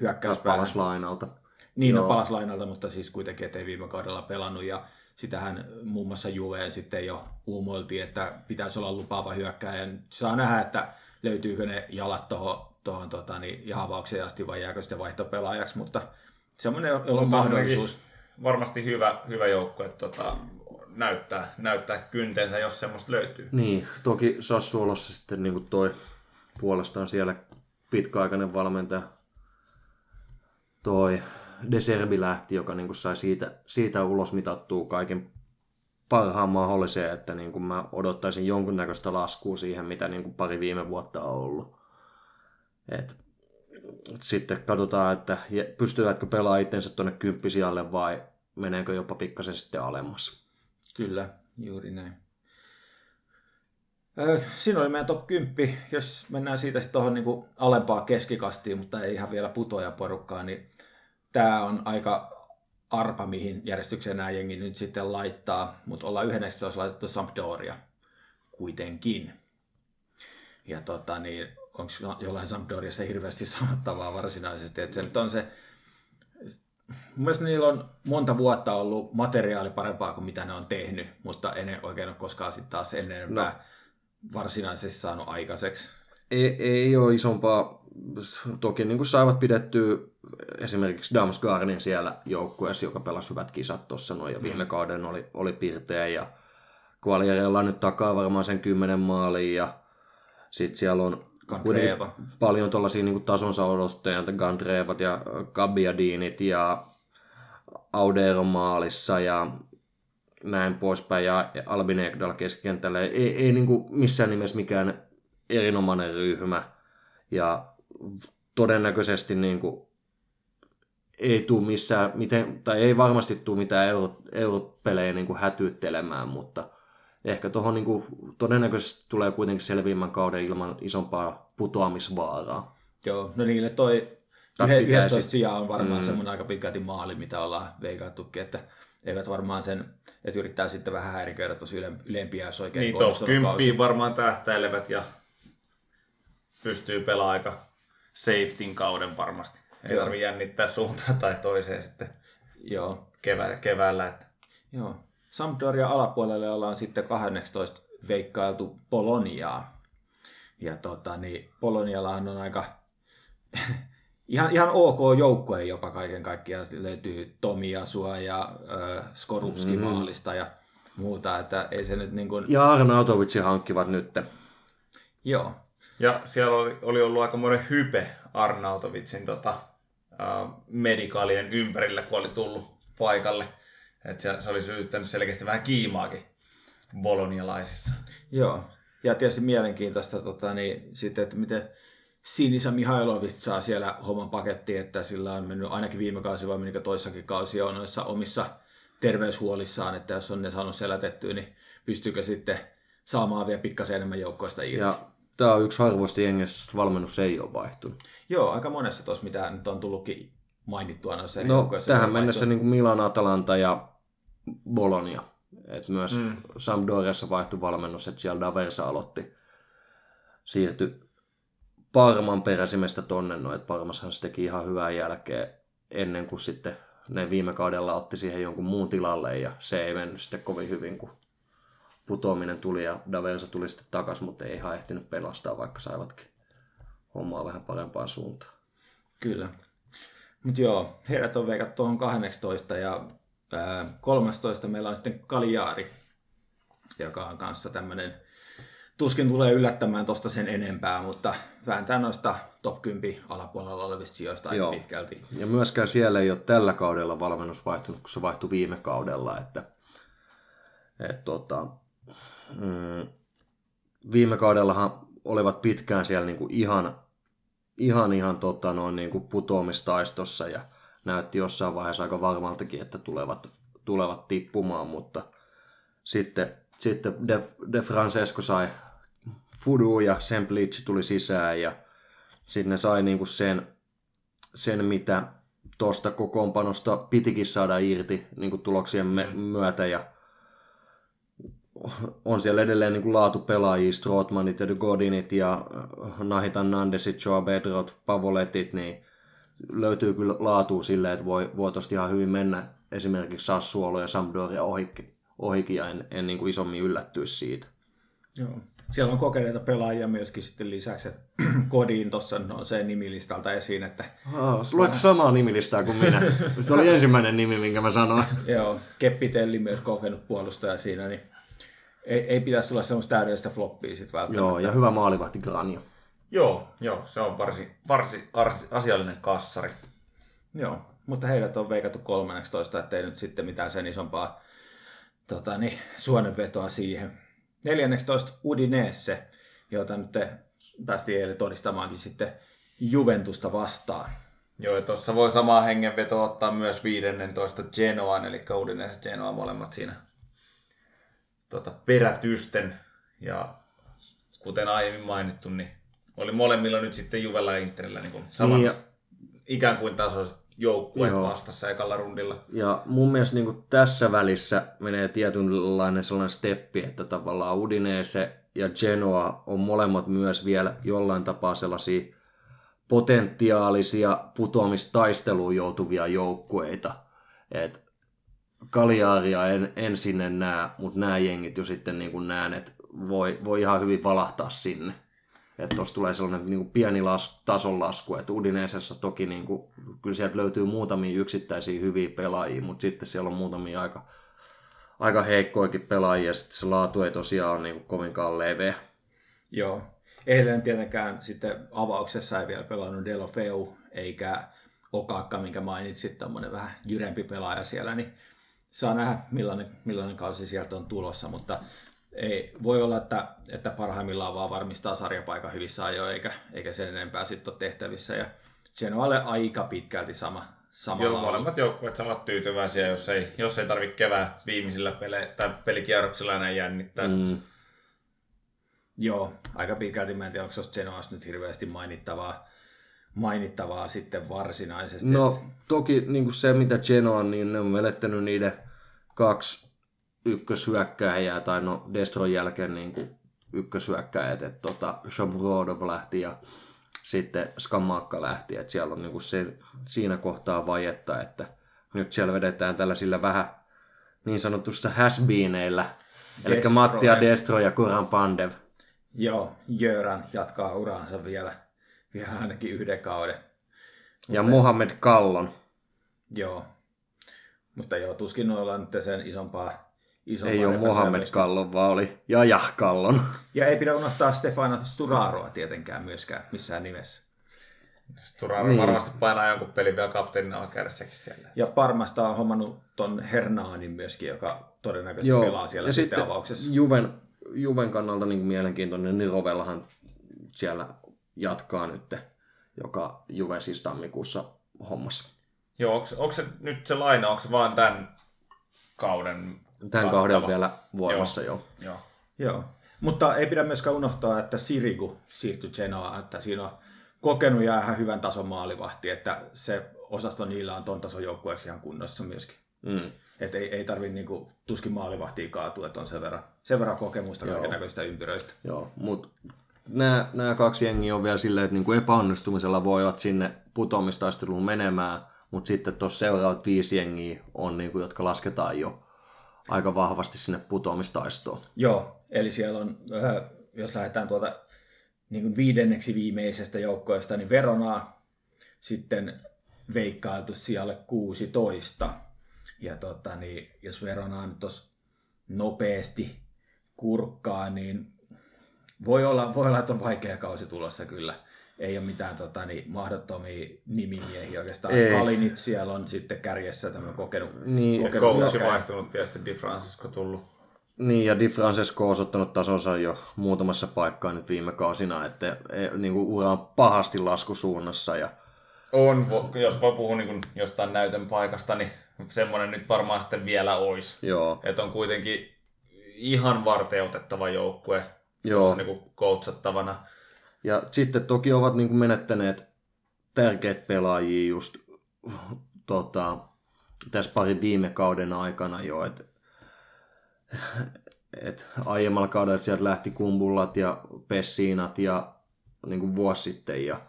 hyökkäyspäähän. palas lainalta. Niin, no Joo. palas lainalta, mutta siis kuitenkin ettei viime kaudella pelannut ja sitähän muun muassa Juve sitten jo uumoiltiin, että pitäisi olla lupaava hyökkääjä. Saa nähdä, että löytyykö ne jalat tuohon tohon, tota, niin, jahavaukseen asti vai jääkö sitten vaihtopelaajaksi, mutta semmoinen, jolla on mahdollisuus. Varmasti hyvä, hyvä joukko, että tota, näyttää, näyttää kyntensä, jos semmoista löytyy. Niin, toki Sassuolossa sitten niin kuin toi puolestaan siellä pitkäaikainen valmentaja toi Deserbi lähti, joka niin kuin sai siitä, siitä ulos mitattua kaiken parhaan mahdollisen, että niin kuin mä odottaisin jonkunnäköistä laskua siihen, mitä niin kuin pari viime vuotta on ollut. Et, sitten katsotaan, että pystyvätkö pelaamaan itsensä tuonne kymppisijalle vai meneekö jopa pikkasen sitten alemmas. Kyllä, juuri näin. Siinä oli meidän top 10. Jos mennään siitä sitten tuohon niinku alempaa keskikastiin, mutta ei ihan vielä putoja porukkaa, niin tämä on aika arpa, mihin järjestykseen nämä jengi nyt sitten laittaa, mutta ollaan 11 laitettu Sampdoria kuitenkin. Ja tota, niin, onko jollain Sampdoriassa hirveästi sanottavaa varsinaisesti, että se nyt on se Mun mielestä niillä on monta vuotta ollut materiaali parempaa kuin mitä ne on tehnyt, mutta en oikein ole koskaan sitten taas ennen no. varsinaisesti saanut aikaiseksi. ei, ei ole isompaa. Toki niin kuin saivat pidettyä esimerkiksi Damsgaardin siellä joukkueessa, joka pelasi hyvät kisat tuossa noin, ja viime kauden oli, oli pirteä, ja Qualierilla nyt takaa varmaan sen kymmenen maaliin, ja sitten siellä on kuitenkin paljon tuollaisia niin tasonsa odottajia, Gandrevat ja Gabiadinit ja Audero maalissa ja näin poispäin, ja Albin Ekdal keskikentällä. Ei, ei niin kuin missään nimessä mikään erinomainen ryhmä, ja todennäköisesti niin kuin ei tuu missään, miten, tai ei varmasti tule mitään euro, europelejä niin kuin hätyyttelemään, mutta ehkä tuohon niin kuin, todennäköisesti tulee kuitenkin selviimmän kauden ilman isompaa putoamisvaaraa. Joo, no niille toi Tai yhe- pitäisi. 11 sijaa on varmaan Mm. mm. semmoinen aika pitkälti maali, mitä ollaan veikattukin, että eivät varmaan sen, että yrittää sitten vähän häiriköidä tuossa yle, ylempiä, jos oikein Niin top onnistunut kausi. 10 varmaan tähtäilevät ja pystyy pelaamaan aika safetyn kauden varmasti. Ei Joo. tarvitse jännittää suuntaan tai toiseen sitten Joo, kevää, keväällä. Että. Joo. Sampdoria alapuolelle ollaan sitten 12 veikkailtu Poloniaa. Ja tota, niin Poloniallahan on aika ihan, ihan ok joukkoja jopa kaiken kaikkiaan. Löytyy Tomiasua ja äh, Skorupski Mm. maalista ja muuta, että ei se nyt niin kuin... Ja Arnautovitsi hankkivat nyt. Joo, Ja siellä oli, oli ollut aikamoinen hype Arnautovitsin tota, uh, medikaalien ympärillä, kun oli tullut paikalle. Että se, se oli syyttänyt selkeästi vähän kiimaakin bolonialaisissa. joo. Ja tietysti mielenkiintoista tota, niin, sitten, että miten Sinisa Mihailovic saa siellä homman pakettiin, että sillä on mennyt ainakin viime kausi vai menikö toissakin kausi on noissa omissa terveyshuolissaan, että jos on ne saanut selätettyä, niin pystyykö sitten saamaan vielä pikkasen enemmän joukkoista irti. Ja tämä on yksi harvoista jengissä, että valmennus ei ole vaihtunut. Joo, aika monessa tuossa, mitä nyt on tullutkin mainittua noissa No, tähän mennessä niin kuin Milan, Atalanta ja Bologna. Et myös mm. Sampdoriassa vaihtui valmennus, että siellä Daversa aloitti. Siirtyi Parman peräsimestä tonne, no, että Parmashan se teki ihan hyvää jälkeä ennen kuin sitten ne viime kaudella otti siihen jonkun muun tilalle ja se ei mennyt sitten kovin hyvin, kun putoaminen tuli ja Daversa tuli sitten takaisin, mutta ei ihan ehtinyt pelastaa, vaikka saivatkin hommaa vähän parempaan suuntaan. Kyllä. Mutta joo, heidät on veikattu tuohon 12 ja Ää, 13 meillä on sitten Kaliaari, joka on kanssa tämmöinen, tuskin tulee yllättämään tosta sen enempää, mutta vääntää noista top 10 alapuolella olevista sijoista aika Joo. pitkälti. Ja myöskään siellä ei ole tällä kaudella valmennus vaihtunut, kun se vaihtui viime kaudella. Että, et, tota, mm, viime kaudellahan olivat pitkään siellä niinku ihan, ihan, ihan tota, noin niinku putoamistaistossa ja näytti jossain vaiheessa aika varmaltakin, että tulevat, tulevat tippumaan, mutta sitten, sitten De, De Francesco sai Fudu ja Semplici tuli sisään ja sitten ne sai niinku sen, sen, mitä tuosta kokoonpanosta pitikin saada irti niin kuin tuloksien me- myötä. Ja on siellä edelleen niin kuin laatupelaajia, Strootmanit ja Godinit ja Nahitan Nandesit, Joa Bedrot, Pavoletit, niin löytyy kyllä laatua silleen, että voi, voi tosta ihan hyvin mennä esimerkiksi Sassuolo ja Sampdoria ohikin, ohikin ja en, en niin kuin isommin yllättyisi siitä. Joo. Siellä on kokeneita pelaajia myöskin sitten lisäksi, että Kodin tuossa on se nimilistalta esiin, että Oh, luet samaa nimilistaa kuin minä. Se oli ensimmäinen nimi, minkä mä sanoin. joo, Keppitelli myös kokenut puolustaja siinä, niin ei, ei pitäisi olla semmoista täydellistä floppia sitten välttämättä. Joo, ja hyvä maalivahti Granio. Joo, joo, se on varsin, varsin arsi, asiallinen kassari. Joo, mutta heidät on veikattu 13, ettei nyt sitten mitään sen isompaa tota, niin, suonenvetoa siihen. 14 Udinese, jota nyt päästiin eilen todistamaankin sitten Juventusta vastaan. Joo, ja tuossa voi samaa hengenvetoa ottaa myös 15 Genoan, eli Udinese Genoa molemmat siinä tota, perätysten. Ja kuten aiemmin mainittu, niin oli molemmilla nyt sitten Juvella ja Interillä niin kuin saman Niin, ja, ikään kuin tasoiset joukkueet Joo. vastassa ekalla rundilla. ja mun mielestä niin tässä välissä menee tietynlainen sellainen steppi, että tavallaan Udinese ja Genoa on molemmat myös vielä jollain tapaa sellaisia potentiaalisia putoamistaisteluun joutuvia joukkueita. Et Kaliaaria en, en sinne näe, mutta nämä jengit jo sitten niin kuin näen, että voi, voi ihan hyvin valahtaa sinne. Että tuossa tulee sellainen niin kuin pieni las, tason lasku, että Udineesessa toki niin kuin, kyllä sieltä löytyy muutamia yksittäisiä hyviä pelaajia, mutta sitten siellä on muutamia aika, aika heikkoikin pelaajia, ja sitten se laatu ei tosiaan ole niin kuin kovinkaan leveä. Joo. Eilen tietenkään sitten avauksessa ei vielä pelannut Delofeu, eikä Okakka, minkä mainitsit, tämmöinen vähän jyrempi pelaaja siellä, niin saa nähdä, millainen, millainen kausi sieltä on tulossa, mutta ei, voi olla, että, että parhaimmillaan vaan varmistaa sarjapaikan hyvissä ajoin, eikä, eikä sen enempää sitten ole tehtävissä, ja sen on alle aika pitkälti sama, samalla Joo, molemmat joukkueet saavat tyytyväisiä, jos ei, jos ei tarvitse kevään viimeisillä pele- tai pelikierroksilla enää jännittää. Mm. Joo, aika pitkälti. Mä en tiedä, onko se Genoas nyt hirveästi mainittavaa, mainittavaa sitten varsinaisesti. No toki niin kuin se, mitä Genoa, niin ne on menettänyt niiden kaksi ykköshyökkääjää, tai no Destron jälkeen niin kuin ykköshyökkääjät, että tota, Shabrodov lähti ja sitten Skamakka lähti, että siellä on niin kuin se, siinä kohtaa vajetta, että nyt siellä vedetään tällaisilla vähän niin sanotusta hasbeeneillä, eli Destro, Matti ja ei. Destro ja Kuran Pandev. Joo, Jöran jatkaa uraansa vielä, vielä ainakin yhden kauden. Ja Mohamed Kallon. Joo, mutta joo, tuskin noilla on nyt sen isompaa, isompaa Ei ole Mohamed. Kallon, vaan oli Jaja Kallon. Ja ei pidä unohtaa Stefano Sturaroa tietenkään myöskään missään nimessä. Sturaro Niin. varmasti painaa jonkun pelin vielä kapteenin alakädessäkin siellä. Ja Parmasta on hommannut ton Hernaanin myöskin, joka todennäköisesti pelaa siellä ja sitten sitten avauksessa. Juven, Juven kannalta niin mielenkiintoinen, niin Rovellahan siellä jatkaa nyt, joka Juve siis tammikuussa hommassa. Joo, onko, onko se nyt se laina, onko se vaan tämän kauden Tämän kattava? kauden on vielä voimassa jo. Joo. Joo, mutta ei pidä myöskään unohtaa, että Sirigu siirtyi Genoaan, että siinä on kokenut ja ihan hyvän tason maalivahti, että se osasto niillä on ton tason joukkueeksi ihan kunnossa myöskin. Mm. Että ei, ei tarvitse niinku, tuskin maalivahtia kaatua, että on sen verran, sen verran kokemusta Joo. kaiken näköistä ympyröistä. Joo, mutta nämä, nämä kaksi jengiä on vielä silleen, että niinku epäonnistumisella voivat sinne putoamistaisteluun menemään, mutta sitten tuossa seuraavat viisi jengiä on, niinku, jotka lasketaan jo aika vahvasti sinne putoamistaistoon. Joo, eli siellä on, äh, jos lähdetään tuolta niin kuin viidenneksi viimeisestä joukkoista, niin Veronaa sitten veikkailtu sijalle 16. Ja tota, niin, jos Verona nyt tuossa nopeasti kurkkaa, niin voi olla, voi olla, että on vaikea kausi tulossa kyllä. Ei ole mitään tota, niin, mahdottomia nimimiehiä oikeastaan. Ei. Kalinit siellä on sitten kärjessä tämmöinen kokenut, Niin, kokenut Coachi vaihtunut tietysti Di Francisco tullut. Niin, ja Di Francesco on osoittanut tasonsa jo muutamassa paikkaa nyt viime kausina, että e, niin kuin ura on pahasti laskusuunnassa. Ja, On, jos voi puhua niin kuin jostain näytön paikasta, niin semmoinen nyt varmaan sitten vielä olisi. joo, Että on kuitenkin ihan varteutettava joukkue Joo. tuossa niin kuin coachattavana. ja sitten toki ovat niin kuin menettäneet tärkeät pelaajia just tota, tässä parin viime kauden aikana jo, että et aiemmalla kaudella sieltä lähti Kumbullat ja Pessiinat ja niin kuin vuosi sitten ja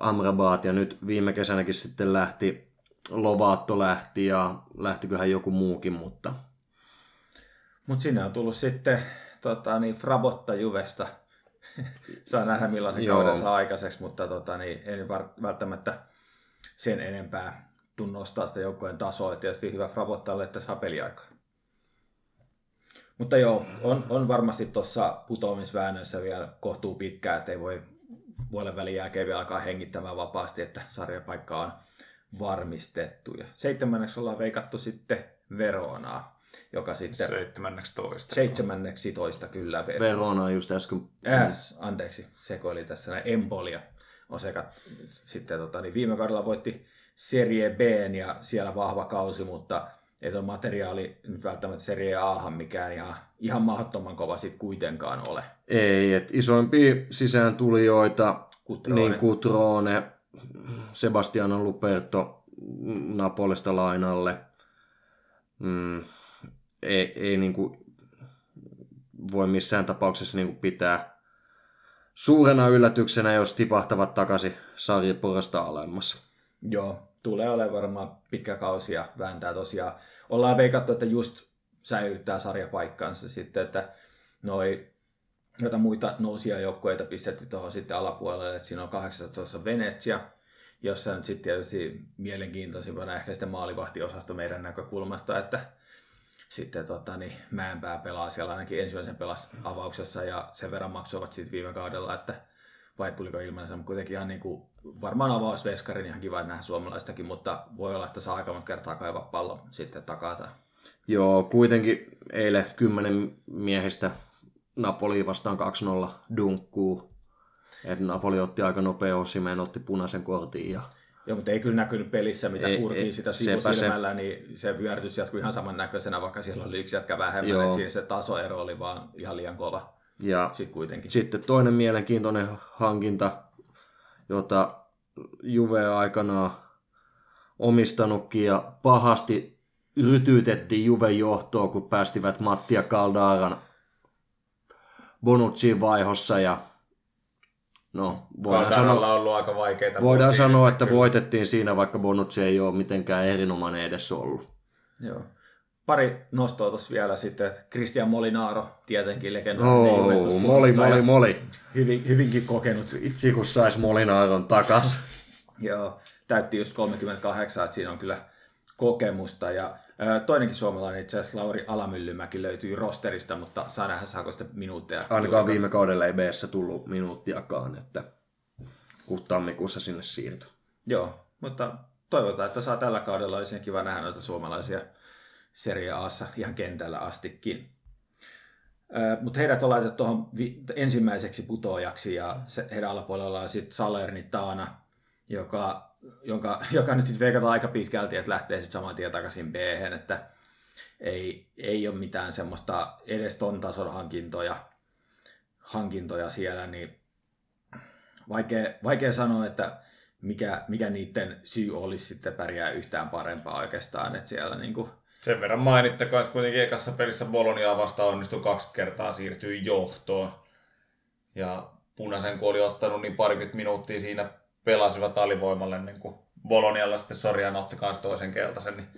Amrabaat ja nyt viime kesänäkin sitten lähti Lovaatto lähti ja lähtiköhän joku muukin, mutta Mutta sinne on tullut sitten tota, niin Frabotta Juvesta. saa nähdä millaisen Joo. kauden saa aikaiseksi, mutta tota, niin, en välttämättä sen enempää tuu nostaa sitä joukkojen tasoa. Et Tietysti hyvä Frabottalle, että saa peliaikaa. Mutta joo, on, on varmasti tuossa putoamisväännössä vielä kohtuu pitkään, että ei voi vuoden välin jälkeen vielä alkaa hengittämään vapaasti, että sarjapaikka on varmistettu. Ja seitsemänneksi ollaan veikattu sitten Veronaa, joka sitten 17. seitsemänneksi toista kyllä. Ver- Verona just äsken äh, anteeksi, sekoili tässä näin. Empolia on sekä sitten tota, niin viime kaudella voitti Serie B ja siellä vahva kausi, mutta ei tuo materiaali nyt välttämättä Serie Ahan mikään ihan, ihan mahdottoman kova sitten kuitenkaan ole. Ei, että isoimpia sisään tulijoita, Cutrone. niin Cutrone, Sebastiano Luperto Napolista lainalle. Mm, ei, ei niin kuin voi missään tapauksessa niin kuin pitää suurena yllätyksenä, jos tipahtavat takaisin sarjaporasta alemmas. Joo, tulee olemaan varmaan pitkä kausi ja vääntää tosiaan. Ollaan veikattu, että just säilyttää sarjapaikkansa sitten, että noi joita muita nousia joukkueita pistetty tuohon sitten alapuolelle, että siinä on 18 Venetsia, jossa nyt sitten tietysti mielenkiintoisimpana ehkä sitten maalivahtiosasto meidän näkökulmasta, että sitten tota, niin Mäenpää pelaa siellä ainakin ensimmäisen pelas avauksessa ja sen verran maksoivat sitten viime kaudella, että vai tuliko ilmanensa, mutta kuitenkin ihan niin kuin, varmaan avausveskarin ihan kiva nähdä suomalaistakin, mutta voi olla, että saa aika monta kertaa kaivaa pallo sitten takata. Joo, kuitenkin eilen kymmenen miehistä Napoli vastaan 2-0 dunkkuu. Et Napoli otti aika nopea osimeen, otti punaisen kortin ja Joo, mutta ei kyllä näkynyt pelissä, mitä Ei- kurkii ei, sitä sivusilmällä, niin se vyörytys jatkui ihan samannäköisenä, vaikka siellä oli yksi jätkä vähemmän, Joo. että siinä se tasoero oli vaan ihan liian kova Ja sitten kuitenkin. sitten toinen mielenkiintoinen hankinta, jota Juve aikanaan omistanutkin ja pahasti rytyytettiin Juven johtoon, kun päästivät Matti ja Caldaran Bonucciin vaihossa ja no, voidaan sanoa, ollut aika vaikeita voidaan sanoa, että kyllä. voitettiin siinä, vaikka Bonucci ei ole mitenkään erinomainen edes ollut. Joo. Pari nostoa tuossa vielä sitten, että Christian Molinaro, tietenkin legendaarinen Oh, Juventus moli, moli, moli. Hyvin, hyvinkin kokenut. Itse kun sais Molinaaron takas. Joo, täytti just 38, että siinä on kyllä kokemusta. Ja toinenkin suomalainen, itse asiassa Lauri Alamyllymäki löytyy rosterista, mutta saa nähdä saako sitä minuutteja. Ainakaan viime kaudella ei BS tullut minuuttiakaan, että kun tammikuussa sinne siirtyi. Joo, mutta toivotaan, että saa tällä kaudella. Olisi kiva nähdä noita suomalaisia Serie Aassa ihan kentällä astikin. Mutta heidät on laitettu tuohon ensimmäiseksi putoajaksi ja se, heidän alapuolella on sitten Salernitana, joka, jonka, joka nyt sitten veikataan aika pitkälti, että lähtee sitten saman tien takaisin b että ei, ei ole mitään semmoista edes ton tason hankintoja, hankintoja siellä, niin vaikea, vaikea sanoa, että mikä, mikä niiden syy olisi sitten pärjää yhtään parempaa oikeastaan, että siellä niinku, Sen verran mainittakoon, että kuitenkin ekassa pelissä Boloniaa vastaan onnistui kaksi kertaa siirtyä johtoon. Ja punaisen kun oli ottanut, niin parikymmentä minuuttia siinä pelasivat alivoimalle, ennen kuin Bolonialla sitten Sorjan otti kanssa toisen keltaisen, niin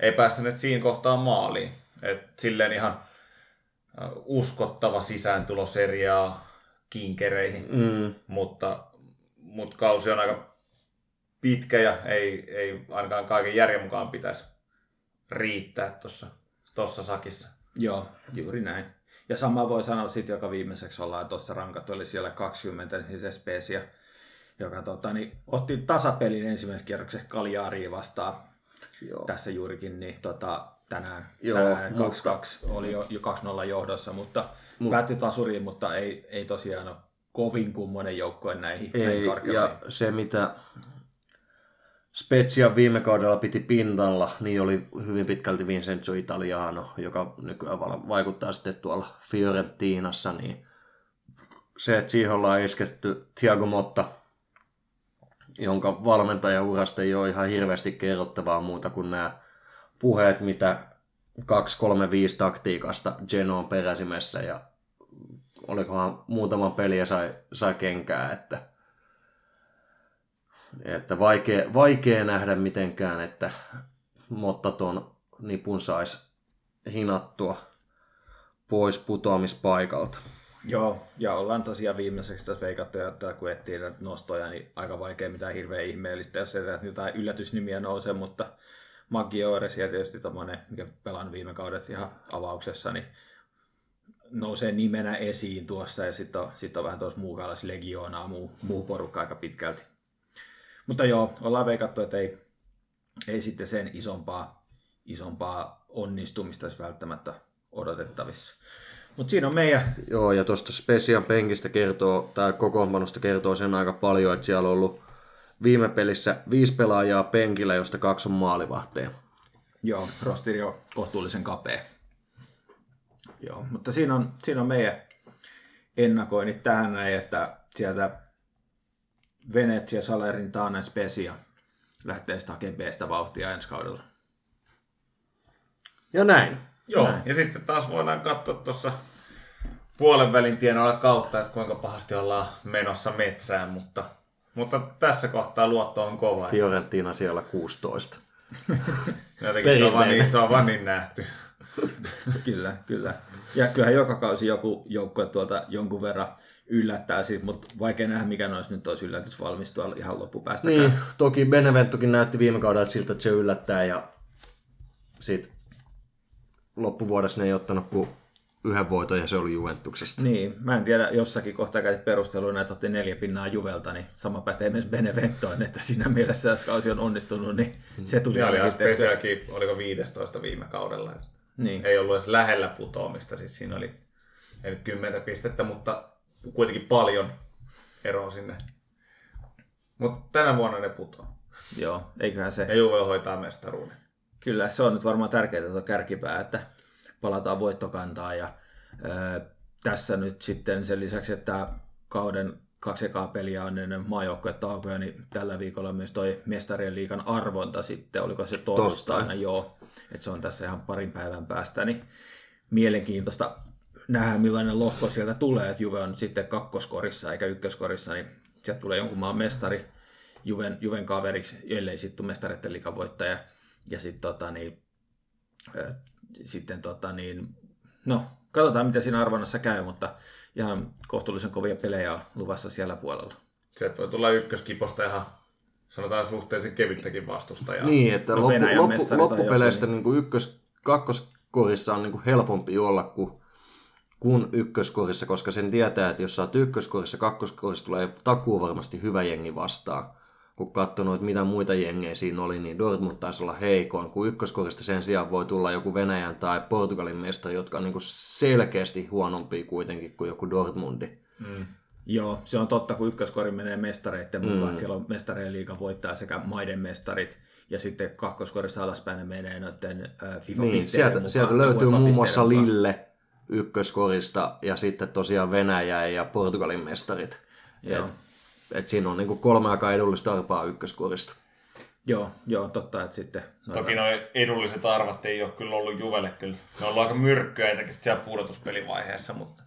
ei päästäneet siinä kohtaa maaliin. Et silleen ihan uskottava sisääntulo seriaa kinkereihin, Mm, mutta, mutta kausi on aika pitkä ja ei, ei ainakaan kaiken järjen mukaan pitäisi riittää tuossa tossa sakissa. Joo, juuri näin. Ja sama voi sanoa sitten, joka viimeiseksi ollaan tuossa rankat, oli siellä 20, niin se Specia, joka tota, niin, otti tasapelin ensimmäisen kierroksen Kaljaariin vastaan Joo. tässä juurikin, niin tota, tänään, Joo, tänään mutta- 2-2 oli jo, jo 2-0 johdossa, mutta päättyi tasuriin, mutta ei, ei tosiaan ole kovin kummonen joukkoen näihin, näihin Ei, karkeloihin. ja se mitä Spezia viime kaudella piti pintalla, niin oli hyvin pitkälti Vincenzo Italiano, joka nykyään vaikuttaa sitten tuolla Fiorentinassa, niin se, että siihen ollaan isketty Thiago Motta, jonka valmentajaurasta ei ole ihan hirveästi kerrottavaa muuta kuin nämä puheet, mitä 2-3-5 taktiikasta Genoon peräsimessä ja olikohan muutaman peliä sai, sai kenkää, että, että vaikea, vaikea nähdä mitenkään, että Motta ton nipun saisi hinattua pois putoamispaikalta. Joo, ja ollaan tosiaan viimeiseksi tässä veikattu, että kun etsii nostoja, niin aika vaikea mitään hirveän ihmeellistä, jos ei jotain yllätysnimiä nouse, mutta Maggiores ja tietysti tommonen, mikä pelan viime kaudet ihan avauksessa, niin nousee nimenä esiin tuossa, ja sitten on, sit on vähän tuossa muukaalais legioonaa, muu, muu porukka aika pitkälti. Mutta joo, ollaan veikattu, että ei, ei sitten sen isompaa, isompaa onnistumista olisi välttämättä odotettavissa. Mutta siinä on meidän Joo, ja tuosta Specian penkistä kertoo, tai kokoonpanosta kertoo sen aika paljon, että siellä on ollut viime pelissä viisi pelaajaa penkillä, josta kaksi on maalivahteja. Joo, rosteri on kohtuullisen kapea. Joo, mutta siinä on, siinä on meidän ennakoinnit tähän näin, että sieltä Venetsia, Salernitana, Specia lähtee sitä hakemaan B-stä vauhtia ensi kaudella. Ja näin. Joo, Näin. ja sitten taas voidaan katsoa tuossa puolen välin tienoilla kautta, että kuinka pahasti ollaan menossa metsään, mutta, mutta tässä kohtaa luotto on kova. Fiorentina siellä 16. Jotenkin se on, vaan niin, se on vaan niin nähty. kyllä, kyllä. Ja kyllähän joka kausi joku joukkue tuolta jonkun verran yllättää siitä, mutta vaikea nähdä, mikä noissa nyt olisi yllätys valmistua ihan loppupäästäkään. Niin, toki Beneventokin näytti viime kaudella siltä, että se yllättää ja sit loppuvuodessa ne ei ottanut kuin yhden voiton ja se oli Juventuksesta. Niin, mä en tiedä, jossakin kohtaa käytit perusteluna, että otti neljä pinnaa Juvelta, niin sama pätee myös Beneventoon, että siinä mielessä, jos kausi on onnistunut, niin se tuli Ja oli ainakin tehtyä. Speciakin, oliko 15 viime kaudella. Niin. Ei ollut edes lähellä putoamista, siis siinä oli ei nyt 10 pistettä, mutta kuitenkin paljon eroa sinne. Mutta tänä vuonna ne putoaa. Joo, eiköhän se. Ja Juve hoitaa mestaruuden. Kyllä se on nyt varmaan tärkeää tuo kärkipää, että palataan voittokantaan ja ää, tässä nyt sitten sen lisäksi, että kauden kaksi ekaa peliä on ennen maajoukkuetaukoja, niin tällä viikolla myös toi mestarien liikan arvonta sitten, oliko se torstaina, Torstaina. joo, että se on tässä ihan parin päivän päästä, niin mielenkiintoista nähdä millainen lohko sieltä tulee, että Juve on nyt sitten kakkoskorissa eikä ykköskorissa, niin sieltä tulee jonkun maan mestari Juven, Juven kaveriksi, ellei sitten mestareiden liikan voittaja, ja sitten tota, niin, sitten tota, niin, no, katsotaan mitä siinä arvonnassa käy, mutta ihan kohtuullisen kovia pelejä on luvassa siellä puolella. Sieltä voi tulla ykköskiposta ihan sanotaan suhteellisen kevyttäkin vastustajaa. Niin, että No loppu, loppu, loppupeleistä joku, niin kuin ykkös, kakkoskorissa on niin kuin helpompi olla kuin, kuin ykköskorissa, koska sen tietää, että jos sä oot ykköskorissa, kakkoskorissa tulee takuu varmasti hyvä jengi vastaan. Kun katsonut, että mitä muita jengejä siinä oli, niin Dortmund taisi olla heikoin. Kun ykköskorista sen sijaan voi tulla joku Venäjän tai Portugalin mestari, jotka on niin kuin selkeästi huonompia kuitenkin kuin joku Dortmundi. Mm. Joo, se on totta, kun ykköskori menee mestareiden mukaan. Mm. Siellä on mestareen liiga voittaa sekä maiden mestarit, ja sitten kakkoskorissa alaspäin ne menee noiden FIFA Niin, sieltä, sieltä löytyy muun muassa Lille ykköskorista ja sitten tosiaan Venäjä ja Portugalin mestarit. Joo. Et, et siinä on niinku kolme aika edullista arpaa ykköskorista. Joo, joo, totta, että sitten... noita- Toki nuo edulliset arvat ei ole kyllä ollut Juvelle kyllä. Ne on ollut aika myrkkyä etenkin siellä pudotuspelivaiheessa, mutta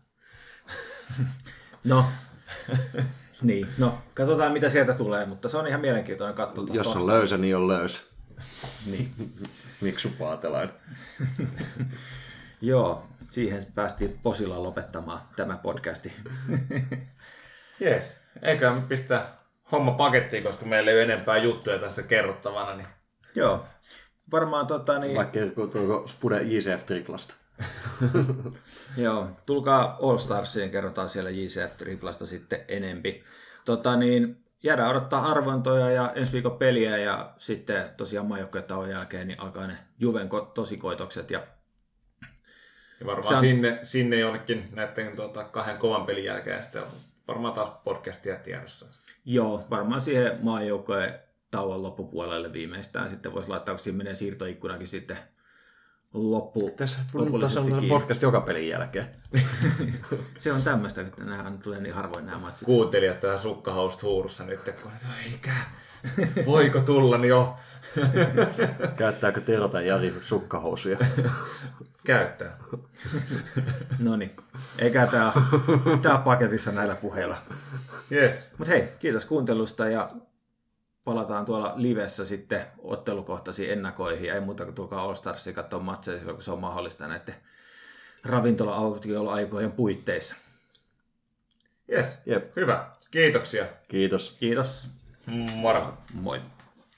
No, niin, no, katsotaan mitä sieltä tulee, mutta se on ihan mielenkiintoinen katsoa tuosta Jos on löysä, niin on löysä. Niin. Miksu Paatelain. Joo, siihen päästiin posilla lopettamaan tämä podcasti. Jees. Eiköhän me pistää homma pakettiin, koska meillä ei ole enempää juttuja tässä kerrottavana. Niin... Joo, varmaan tota niin... Vaikka tuoko Spude JCF triplasta. Joo, tulkaa All Starsiin, kerrotaan siellä JCF triplasta sitten enempi. Tota niin, jäädään odottaa arvontoja ja ensi viikon peliä ja sitten tosiaan maajoukkojen jälkeen niin alkaa ne Juven ko- tosikoitokset ja Ja varmaan on- sinne, sinne jonnekin näiden tuota, kahden kovan pelin jälkeen sitten on varmaan taas podcastia tiedossa. Joo, varmaan siihen maajoukkojen tauon loppupuolelle viimeistään sitten voisi laittaa, kun siinä menee siirtoikkunakin sitten loppu, Tässä lopullisesti on kiinni. podcast joka pelin jälkeen. Se on tämmöistä, että nämä tulee niin harvoin nämä matsit. Kuuntelijat tähän sukkahaust huurussa nyt, kun eikä, voiko tulla, niin jo Käyttääkö Tero tai Jari sukkahousuja? käyttää. No niin, eikä tämä tää paketissa näillä puheilla. Yes. Mutta hei, kiitos kuuntelusta ja palataan tuolla livessä sitten ottelukohtaisiin ennakoihin. Ei muuta kuin tulkaa All Starsia katsoa matseja silloin, kun se on mahdollista näiden ravintola-autioaikojen puitteissa. Yes. Jep. Hyvä. Kiitoksia. Kiitos. Kiitos. Moro. Moi.